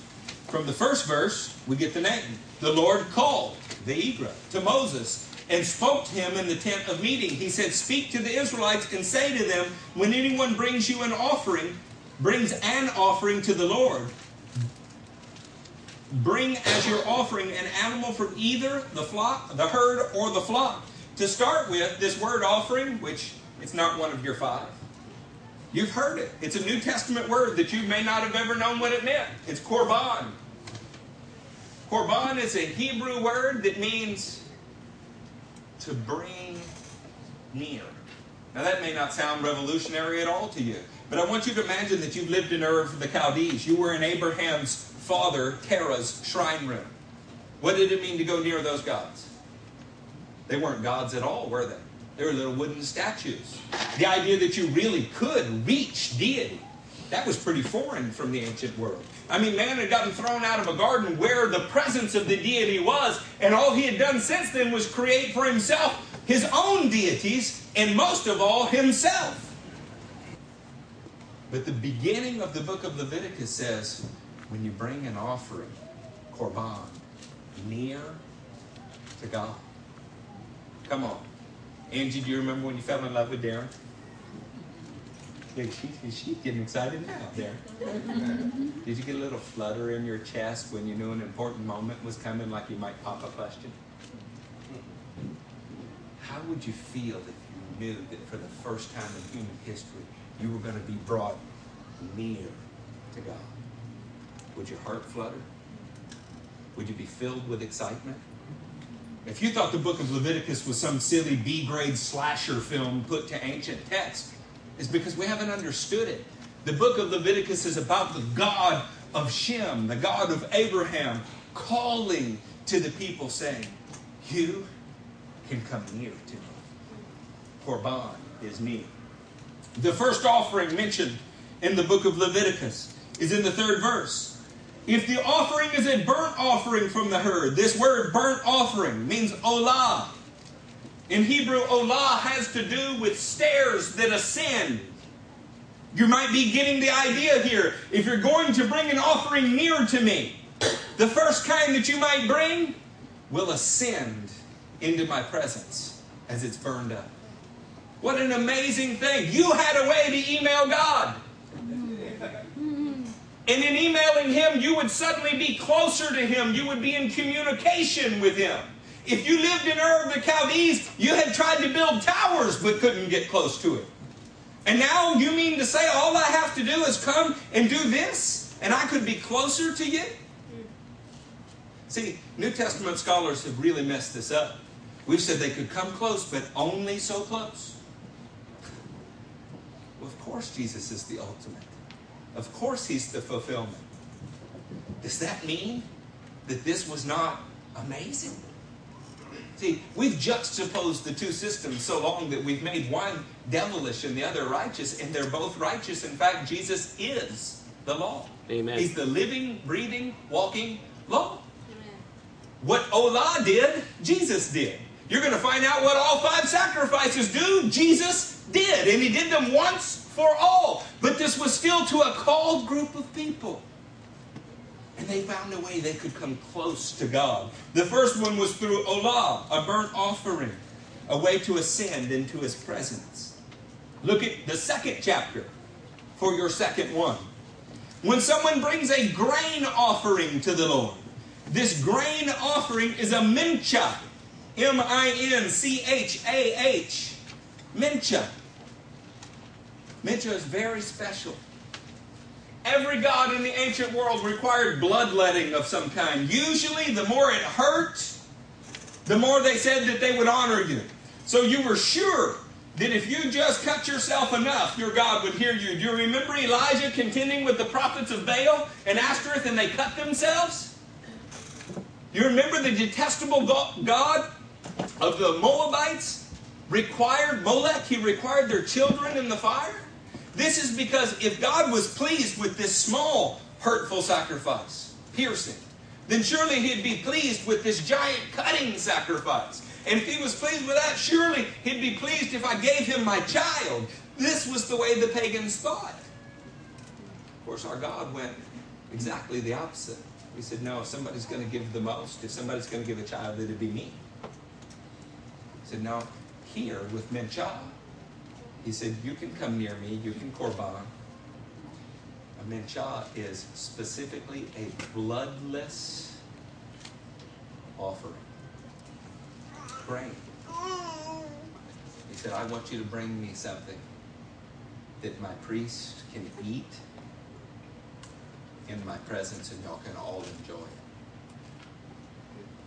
From the first verse, we get the name. The Lord called Vayikra to Moses and spoke to him in the tent of meeting. He said, Speak to the Israelites and say to them, When anyone brings you an offering, brings an offering to the Lord, bring as your offering an animal from either the flock, the herd, or the flock. To start with, this word offering, which it's not one of your five. You've heard it. It's a New Testament word that you may not have ever known what it meant. It's korban. Korban is a Hebrew word that means to bring near. Now, that may not sound revolutionary at all to you, but I want you to imagine that you've lived in Ur of the Chaldees. You were in Abraham's father, Terah's shrine room. What did it mean to go near those gods? They weren't gods at all, were they? They were little wooden statues. The idea that you really could reach deity, that was pretty foreign from the ancient world. I mean, man had gotten thrown out of a garden where the presence of the deity was, and all he had done since then was create for himself his own deities, and most of all, himself. But the beginning of the book of Leviticus says when you bring an offering, korban, near to God. Come on. Angie, do you remember when you fell in love with Darren? Yeah, she, she's getting excited now, Darren. Did you get a little flutter in your chest when you knew an important moment was coming, like you might pop a question? How would you feel if you knew that for the first time in human history you were going to be brought near to God? Would your heart flutter? Would you be filled with excitement? If you thought the book of Leviticus was some silly B grade slasher film put to ancient text, it's because we haven't understood it. The book of Leviticus is about the God of Shem, the God of Abraham, calling to the people saying, You can come near to me. Korban is near. The first offering mentioned in the book of Leviticus is in the third verse. If the offering is a burnt offering from the herd, this word burnt offering means olah. In Hebrew, olah has to do with stairs that ascend. You might be getting the idea here. If you're going to bring an offering near to me, the first kind that you might bring will ascend into my presence as it's burned up. What an amazing thing. You had a way to email God. And in emailing him, you would suddenly be closer to him. You would be in communication with him. If you lived in Ur of the Chaldees, you had tried to build towers but couldn't get close to it. And now you mean to say all I have to do is come and do this and I could be closer to you? See, New Testament scholars have really messed this up. We've said they could come close, but only so close. Well, of course, Jesus is the ultimate. Of course, he's the fulfillment. Does that mean that this was not amazing? See, we've juxtaposed the two systems so long that we've made one devilish and the other righteous, and they're both righteous. In fact, Jesus is the law. Amen. He's the living, breathing, walking law. Amen. What Olah did, Jesus did. You're going to find out what all five sacrifices do. Jesus did. And he did them once for all. But this was still to a called group of people. And they found a way they could come close to God. The first one was through Olah, a burnt offering, a way to ascend into his presence. Look at the second chapter for your second one. When someone brings a grain offering to the Lord, this grain offering is a mincha. M I N C H A H. Mincha. Mincha is very special. Every god in the ancient world required bloodletting of some kind. Usually, the more it hurt, the more they said that they would honor you. So you were sure that if you just cut yourself enough, your God would hear you. Do you remember Elijah contending with the prophets of Baal and Ashtoreth and they cut themselves? You remember the detestable God of the Moabites required Molech, he required their children in the fire? This is because if God was pleased with this small, hurtful sacrifice, piercing, then surely he'd be pleased with this giant cutting sacrifice. And if he was pleased with that, surely he'd be pleased if I gave him my child. This was the way the pagans thought. Of course, our God went exactly the opposite. He said, No, if somebody's going to give the most, if somebody's going to give a child, it'd be me. He said, No, here with Minchah, he said, You can come near me, you can korban. A mincha is specifically a bloodless offering. Grain. He said, I want you to bring me something that my priest can eat in my presence and y'all can all enjoy it.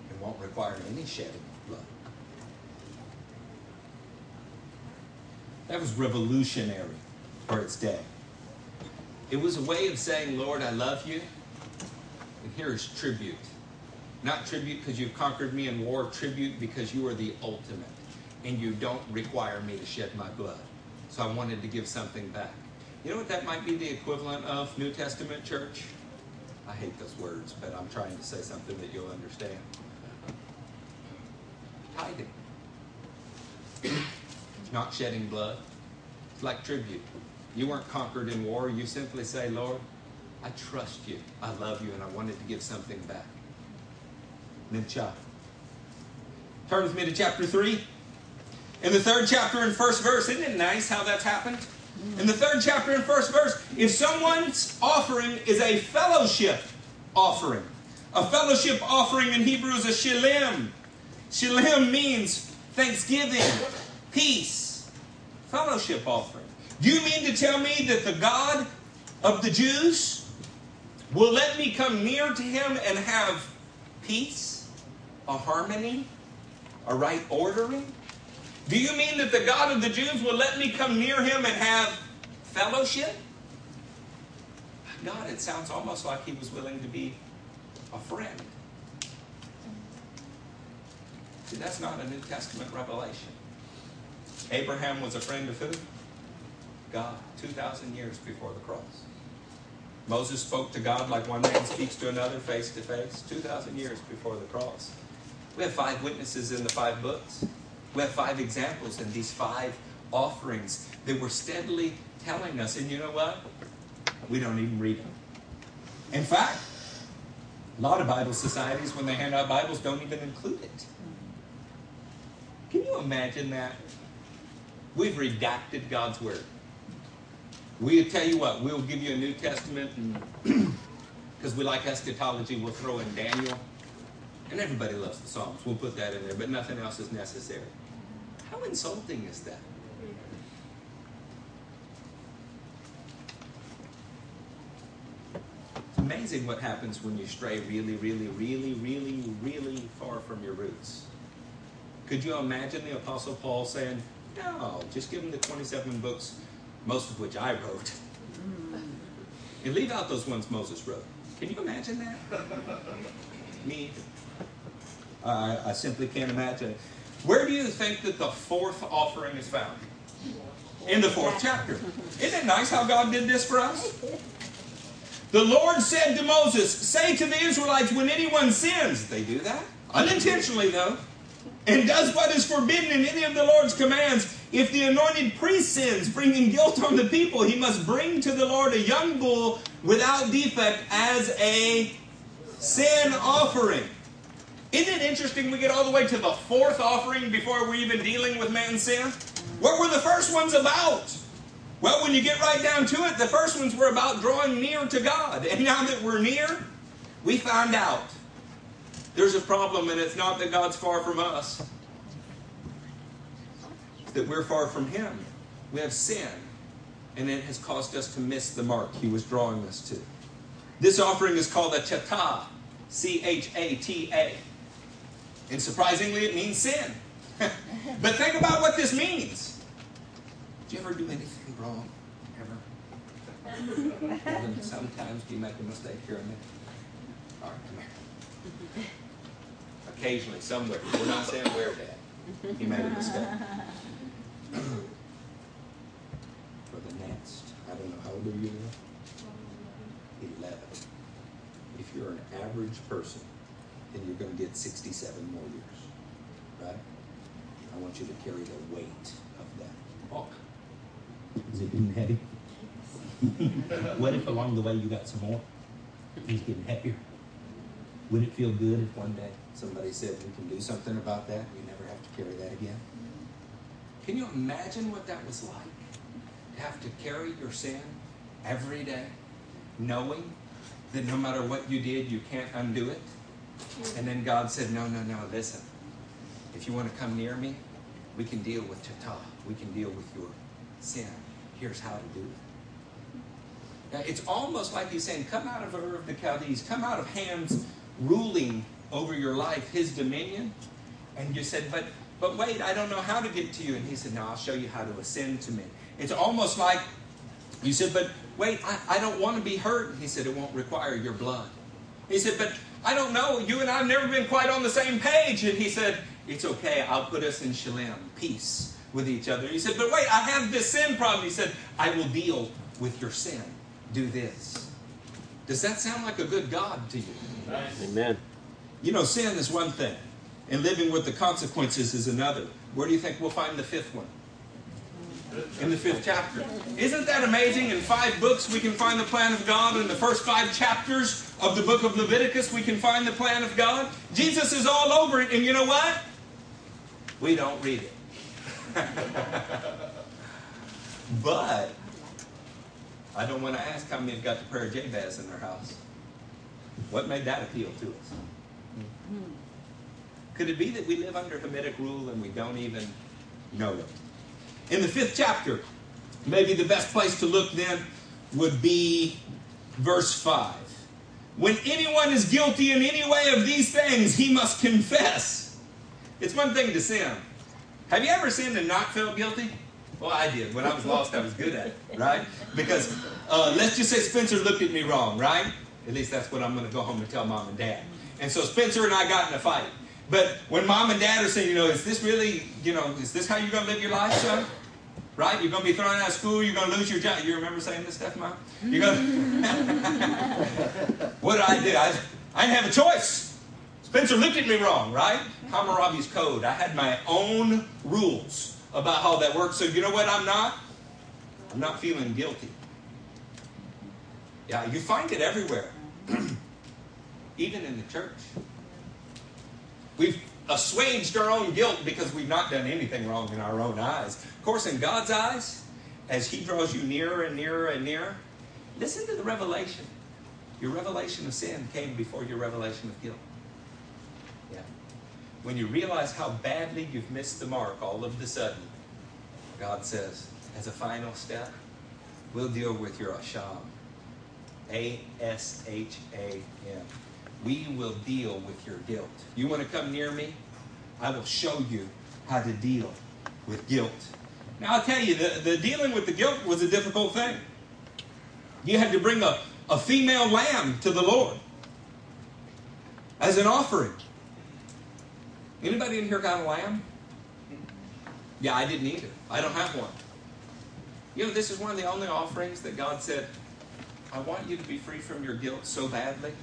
It won't require any shedding of blood. That was revolutionary for its day. It was a way of saying, Lord, I love you, and here is tribute. Not tribute because you've conquered me in war, tribute because you are the ultimate, and you don't require me to shed my blood. So I wanted to give something back. You know what that might be the equivalent of, New Testament church? I hate those words, but I'm trying to say something that you'll understand. Tithing. Not shedding blood. It's like tribute. You weren't conquered in war. You simply say, Lord, I trust you. I love you, and I wanted to give something back. Mincha. Turn with me to chapter 3. In the third chapter and first verse, isn't it nice how that's happened? In the third chapter and first verse, if someone's offering is a fellowship offering, a fellowship offering in Hebrew is a shilim. Shilim means thanksgiving, peace, fellowship offering. Do you mean to tell me that the God of the Jews will let me come near to him and have peace, a harmony, a right ordering? Do you mean that the God of the Jews will let me come near him and have fellowship? God, it sounds almost like he was willing to be a friend. See, that's not a New Testament revelation. Abraham was a friend of who? God, 2,000 years before the cross. Moses spoke to God like one man speaks to another face to face, 2,000 years before the cross. We have five witnesses in the five books. We have five examples in these five offerings that were steadily telling us. And you know what? We don't even read them. In fact, a lot of Bible societies, when they hand out Bibles, don't even include it. Can you imagine that? We've redacted God's Word. We'll tell you what, we'll give you a New Testament, because we like eschatology, we'll throw in Daniel. And everybody loves the Psalms. We'll put that in there, but nothing else is necessary. How insulting is that? It's amazing what happens when you stray really, really, really, really, really far from your roots. Could you imagine the Apostle Paul saying, No, just give them the 27 books, most of which I wrote, mm. and leave out those ones Moses wrote? Can you imagine that? Me I, I simply can't imagine it. Where do you think that the fourth offering is found? In the fourth chapter. Isn't it nice how God did this for us? The Lord said to Moses, Say to the Israelites, when anyone sins, they do that? Unintentionally, though, and does what is forbidden in any of the Lord's commands, if the anointed priest sins, bringing guilt on the people, he must bring to the Lord a young bull without defect as a sin offering. Isn't it interesting we get all the way to the fourth offering before we're even dealing with man's sin? What were the first ones about? Well, when you get right down to it, the first ones were about drawing near to God. And now that we're near, we find out there's a problem, and it's not that God's far from us, it's that we're far from Him. We have sin, and it has caused us to miss the mark He was drawing us to. This offering is called a chata, C H A T A. And surprisingly, it means sin. but think about what this means. Did you ever do anything wrong? Ever? Sometimes do you make a mistake here and there? All right, come here. Occasionally, somewhere. We're not saying where, Dad. He made a mistake. For the next, I don't know, how old are you now? 11. If you're an average person, then you're going to get 67 more years. Right? I want you to carry the weight of that walk. Is it getting heavy? what if along the way you got some more? He's getting heavier. Would it feel good if one day somebody said we can do something about that? You never have to carry that again. Can you imagine what that was like? To have to carry your sin every day, knowing that no matter what you did, you can't undo it. And then God said, No, no, no, listen. If you want to come near me, we can deal with chata. We can deal with your sin. here's how to do it. Now, it's almost like he's saying, Come out of Ur of the Chaldees, come out of Ham's ruling over your life, his dominion. And you said, But but wait, I don't know how to get to you. And he said, No, I'll show you how to ascend to me. It's almost like you said, But wait, I, I don't want to be hurt. And he said, It won't require your blood. He said, But I don't know. You and I have never been quite on the same page. And he said, It's okay. I'll put us in shalom, peace with each other. He said, But wait, I have this sin problem. He said, I will deal with your sin. Do this. Does that sound like a good God to you? Amen. You know, sin is one thing, and living with the consequences is another. Where do you think we'll find the fifth one? In the fifth chapter. Isn't that amazing? In five books, we can find the plan of God. In the first five chapters of the book of Leviticus, we can find the plan of God. Jesus is all over it, and you know what? We don't read it. but I don't want to ask how many have got the prayer of Jabez in their house. What made that appeal to us? Hmm. Could it be that we live under Hamitic rule and we don't even know it? In the fifth chapter, maybe the best place to look then would be verse 5. When anyone is guilty in any way of these things, he must confess. It's one thing to sin. Have you ever sinned and not felt guilty? Well, I did. When I was lost, I was good at it, right? Because uh, let's just say Spencer looked at me wrong, right? At least that's what I'm going to go home and tell mom and dad. And so Spencer and I got in a fight. But when mom and dad are saying, you know, is this really, you know, is this how you're going to live your life, son? Right? You're going to be thrown out of school. You're going to lose your job. You remember saying this stuff, mom? You're going what did I do? I, I didn't have a choice. Spencer looked at me wrong, right? Hammurabi's code. I had my own rules about how that works. So you know what I'm not? I'm not feeling guilty. Yeah, you find it everywhere. Even in the church. We've assuaged our own guilt because we've not done anything wrong in our own eyes. Of course, in God's eyes, as He draws you nearer and nearer and nearer, listen to the revelation. Your revelation of sin came before your revelation of guilt. When you realize how badly you've missed the mark all of the sudden, God says, as a final step, we'll deal with your asham. A S H A M. We will deal with your guilt. You want to come near me? I will show you how to deal with guilt. Now, I'll tell you, the, the dealing with the guilt was a difficult thing. You had to bring a, a female lamb to the Lord as an offering. Anybody in here got a lamb? Yeah, I didn't either. I don't have one. You know, this is one of the only offerings that God said, I want you to be free from your guilt so badly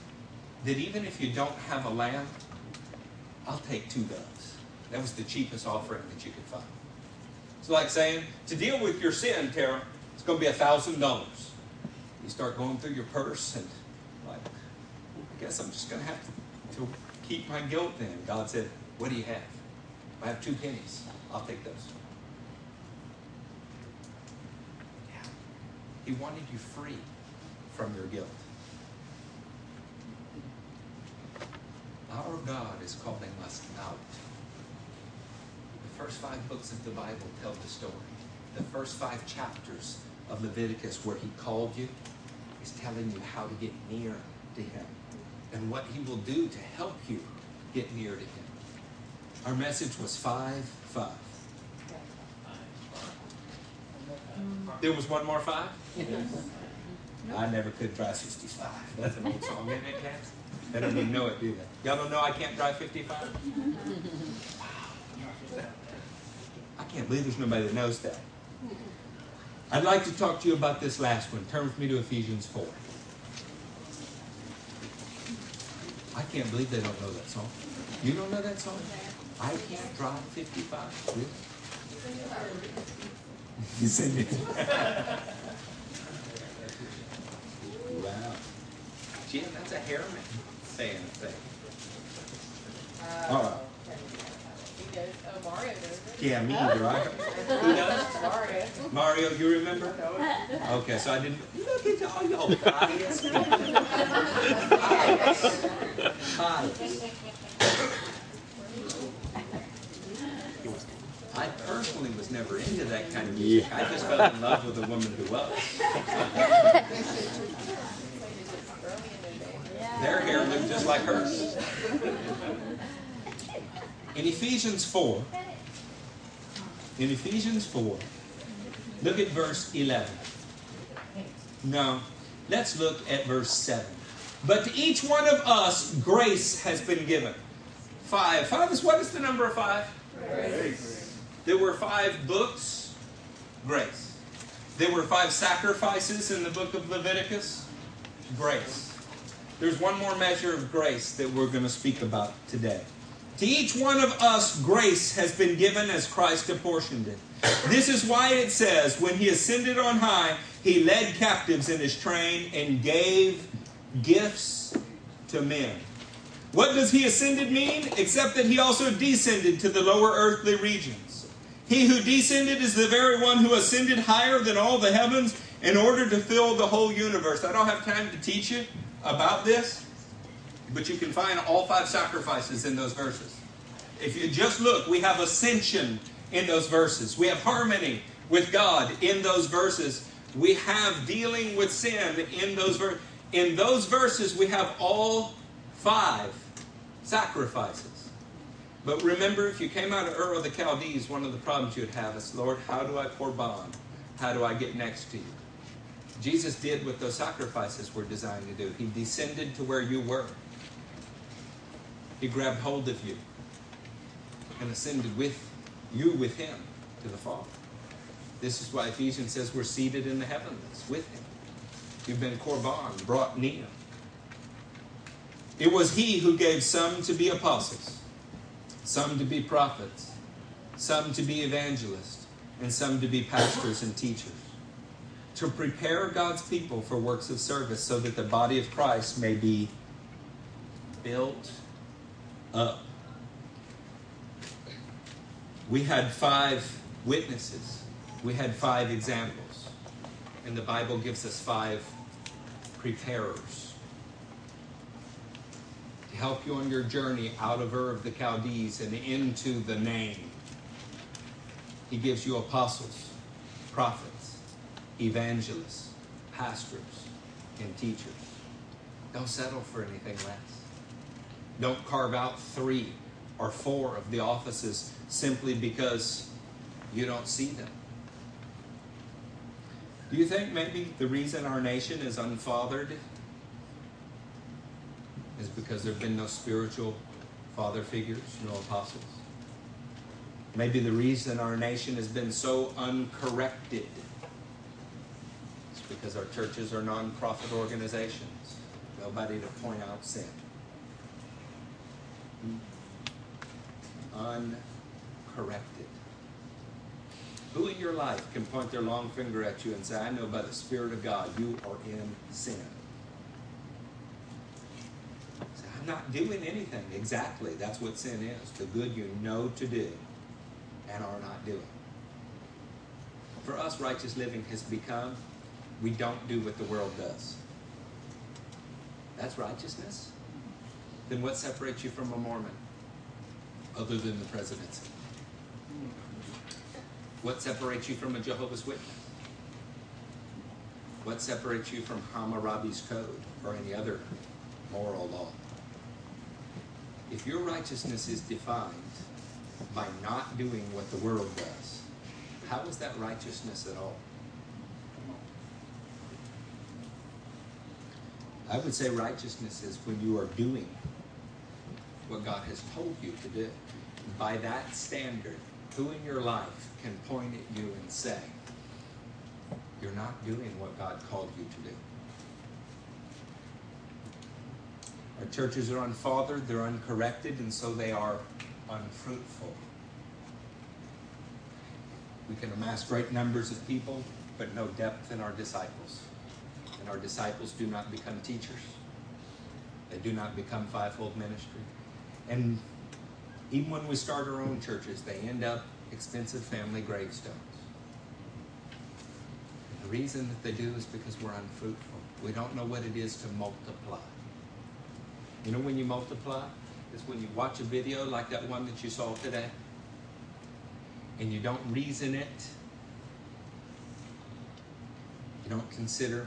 that even if you don't have a lamb, I'll take two doves. That was the cheapest offering that you could find. It's like saying, to deal with your sin, Tara, it's going to be a thousand dollars. You start going through your purse and like, I guess I'm just going to have to, to keep my guilt then. God said, what do you have? I have two pennies. I'll take those. He wanted you free from your guilt. Our God is calling us out. The first five books of the Bible tell the story. The first five chapters of Leviticus, where He called you, is telling you how to get near to Him and what He will do to help you get near to Him. Our message was 5 5. There was one more 5? I never could drive 65. That's an old song, isn't it, cats? They don't even know it, do they? Y'all don't know I can't drive 55? Wow. I can't believe there's nobody that knows that. I'd like to talk to you about this last one. Turn with me to Ephesians 4. I can't believe they don't know that song. You don't know that song? I can't drive 55. Really? You sing it. wow. Jim, that's a Harriman saying a thing. Uh, All right. He does. Oh, Mario does it. Yeah, me either, right? Who does? Mario. Mario, you remember? Okay, so I didn't. Look at all y'all pious people. Pious. I personally was never into that kind of music. I just fell in love with a woman who was. Their hair looked just like hers. In Ephesians 4, in Ephesians 4, look at verse 11. No, let's look at verse 7. But to each one of us, grace has been given. Five. Five is what is the number of five? Grace. There were five books. Grace. There were five sacrifices in the book of Leviticus. Grace. There's one more measure of grace that we're going to speak about today. To each one of us, grace has been given as Christ apportioned it. This is why it says, when he ascended on high, he led captives in his train and gave gifts to men. What does he ascended mean? Except that he also descended to the lower earthly regions. He who descended is the very one who ascended higher than all the heavens in order to fill the whole universe. I don't have time to teach you about this, but you can find all five sacrifices in those verses. If you just look, we have ascension in those verses. We have harmony with God in those verses. We have dealing with sin in those verses. In those verses, we have all five sacrifices. But remember, if you came out of Ur of the Chaldees, one of the problems you'd have is, Lord, how do I pour korban? How do I get next to you? Jesus did what those sacrifices were designed to do. He descended to where you were. He grabbed hold of you and ascended with you with him to the Father. This is why Ephesians says we're seated in the heavens with him. You've been korban, brought near. It was he who gave some to be apostles, some to be prophets, some to be evangelists, and some to be pastors and teachers, to prepare God's people for works of service so that the body of Christ may be built up. We had five witnesses, we had five examples, and the Bible gives us five preparers help you on your journey out of Ur of the Chaldees and into the name. He gives you apostles, prophets, evangelists, pastors, and teachers. Don't settle for anything less. Don't carve out three or four of the offices simply because you don't see them. Do you think maybe the reason our nation is unfathered is because there have been no spiritual father figures, no apostles? Maybe the reason our nation has been so uncorrected is because our churches are non-profit organizations. Nobody to point out sin. Uncorrected. Who in your life can point their long finger at you and say, I know by the Spirit of God you are in sin? Say, I'm not doing anything. Exactly. That's what sin is. The good you know to do and are not doing. For us, righteous living has become we don't do what the world does. That's righteousness. Then what separates you from a Mormon other than the presidency? What separates you from a Jehovah's Witness? What separates you from Hammurabi's Code or any other moral law? If your righteousness is defined by not doing what the world does, how is that righteousness at all? I would say righteousness is when you are doing what God has told you to do. By that standard, who in your life can point at you and say, You're not doing what God called you to do? Our churches are unfathered, they're uncorrected, and so they are unfruitful. We can amass great numbers of people, but no depth in our disciples. And our disciples do not become teachers. They do not become fivefold ministry. And even when we start our own churches, they end up expensive family gravestones. And the reason that they do is because we're unfruitful. We don't know what it is to multiply. You know when you multiply? It's when you watch a video like that one that you saw today. and you don't reason it, you don't consider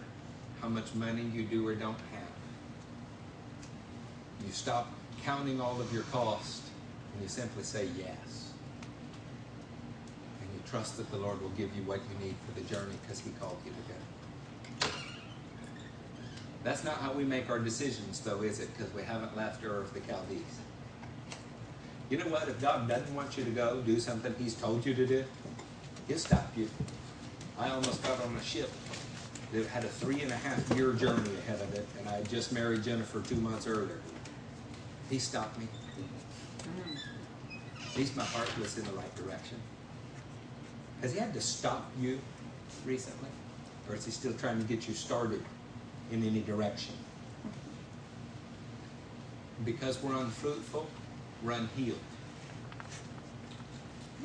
how much money you do or don't have. You stop counting all of your cost and you simply say yes. And you trust that the Lord will give you what you need for the journey because He called you to go. That's not how we make our decisions, though, is it? Because we haven't left Ur of the Chaldees. You know what? If God doesn't want you to go do something He's told you to do, He'll stop you. I almost got on a ship that had a three and a half year journey ahead of it, and I had just married Jennifer two months earlier. He stopped me. Mm-hmm. At least my heart was in the right direction. Has He had to stop you recently? Or is He still trying to get you started in any direction? Because we're unfruitful, we're unhealed.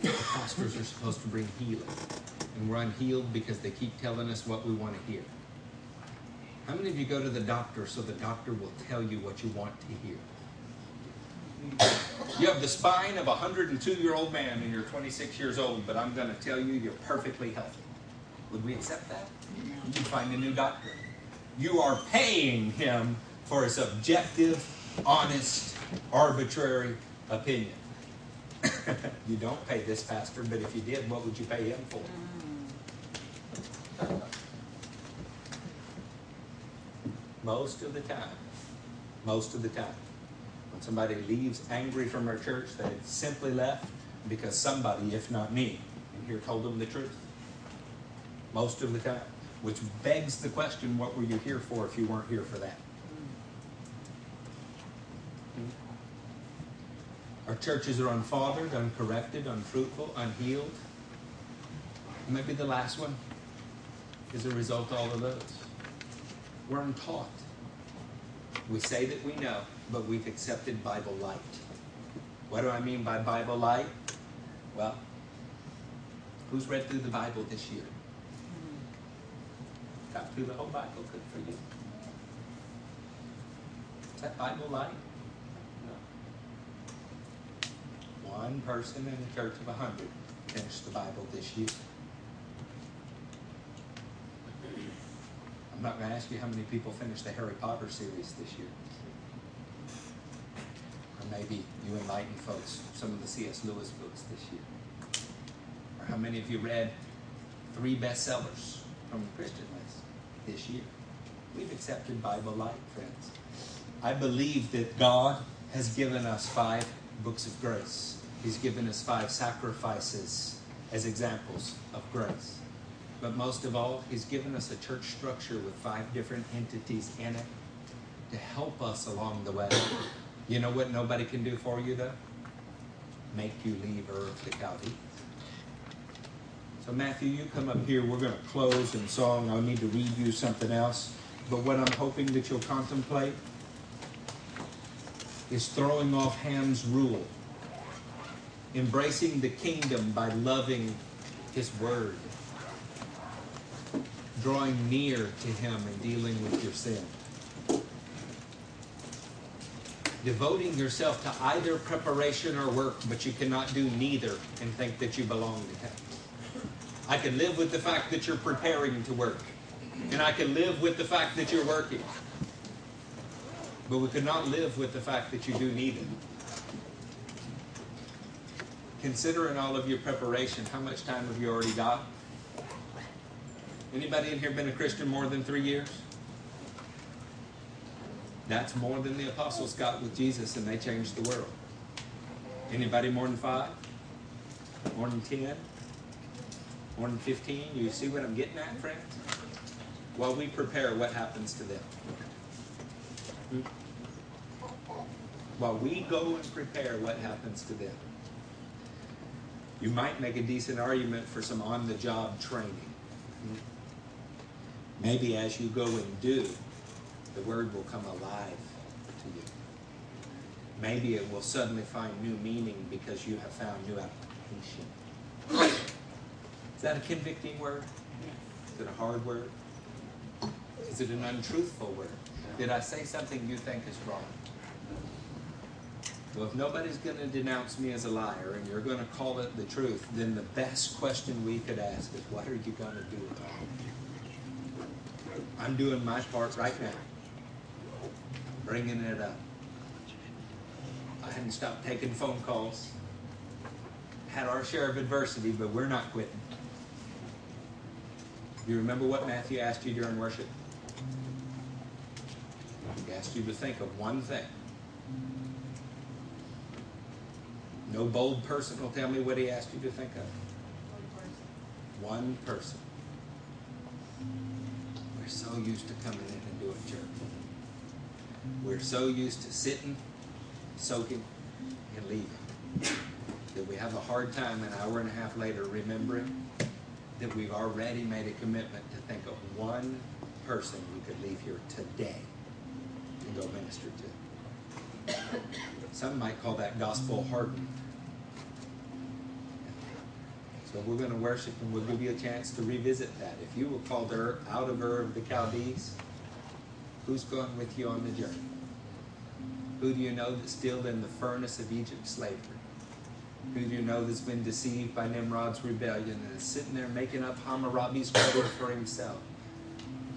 Pastors are supposed to bring healing. And we're unhealed because they keep telling us what we want to hear. How many of you go to the doctor so the doctor will tell you what you want to hear? You have the spine of a 102 year old man and you're 26 years old, but I'm going to tell you you're perfectly healthy. Would we accept that? You find a new doctor. You are paying him for a subjective, honest, arbitrary opinion. you don't pay this pastor, but if you did, what would you pay him for? Most of the time, most of the time, when somebody leaves angry from our church, they simply left because somebody, if not me, in here told them the truth. Most of the time. Which begs the question what were you here for if you weren't here for that? Our churches are unfathered, uncorrected, unfruitful, unhealed. Maybe the last one is a result of all of those. We're untaught. We say that we know, but we've accepted Bible light. What do I mean by Bible light? Well, who's read through the Bible this year? Through the whole Bible. Good for you. Is that Bible light? No. One person in a church of a hundred finished the Bible this year. I'm not going to ask you how many people finished the Harry Potter series this year. Or maybe you enlighten folks some of the C.S. Lewis books this year. Or how many of you read three bestsellers from the Christian list this year? We've accepted Bible light, friends. I believe that God has given us five books of grace. He's given us five sacrifices as examples of grace. But most of all, He's given us a church structure with five different entities in it to help us along the way. You know what nobody can do for you, though? Make you leave of the Chaldees. So, Matthew, you come up here. We're going to close in song. I'll need to read you something else. But what I'm hoping that you'll contemplate is throwing off Ham's rule, embracing the kingdom by loving His word drawing near to Him and dealing with your sin. Devoting yourself to either preparation or work, but you cannot do neither and think that you belong to Him. I can live with the fact that you're preparing to work, and I can live with the fact that you're working. But we could not live with the fact that you do neither. Consider in all of your preparation, how much time have you already got? Anybody in here been a Christian more than three years? That's more than the apostles got with Jesus, and they changed the world. Anybody more than five? More than ten? More than fifteen? You see what I'm getting at, friends? While we prepare, what happens to them? Hmm? While we go and prepare, what happens to them? You might make a decent argument for some on the job training. Hmm? Maybe as you go and do, the word will come alive to you. Maybe it will suddenly find new meaning because you have found new application. Is that a convicting word? Is it a hard word? Is it an untruthful word? Did I say something you think is wrong? Well, if nobody's going to denounce me as a liar and you're going to call it the truth, then the best question we could ask is, what are you going to do about it? I'm doing my part right now, bringing it up. I hadn't stopped taking phone calls. Had our share of adversity, but we're not quitting. You remember what Matthew asked you during worship? He asked you to think of one thing. No bold person will tell me what he asked you to think of. One person. We're so used to coming in and doing church. We're so used to sitting, soaking, and leaving that we have a hard time an hour and a half later remembering that we've already made a commitment to think of one person we could leave here today and go minister to. Some might call that gospel hardened. So we're going to worship and we'll give you a chance to revisit that. If you were called Ur, out of Ur of the Chaldees, who's going with you on the journey? Who do you know that's still in the furnace of Egypt slavery? Who you know that's been deceived by Nimrod's rebellion and is sitting there making up Hammurabi's code for himself?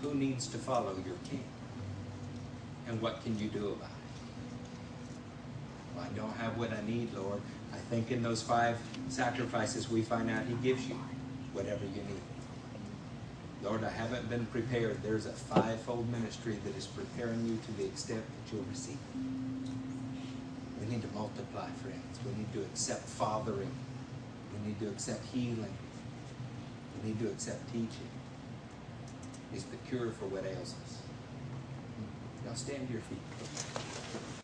Who needs to follow your king? And what can you do about it? Well, I don't have what I need, Lord. I think in those five sacrifices we find out He gives you whatever you need. Lord, I haven't been prepared. There's a fivefold ministry that is preparing you to the extent that you'll receive. We need to multiply, friends. We need to accept fathering. We need to accept healing. We need to accept teaching. It's the cure for what ails us. Now stand to your feet.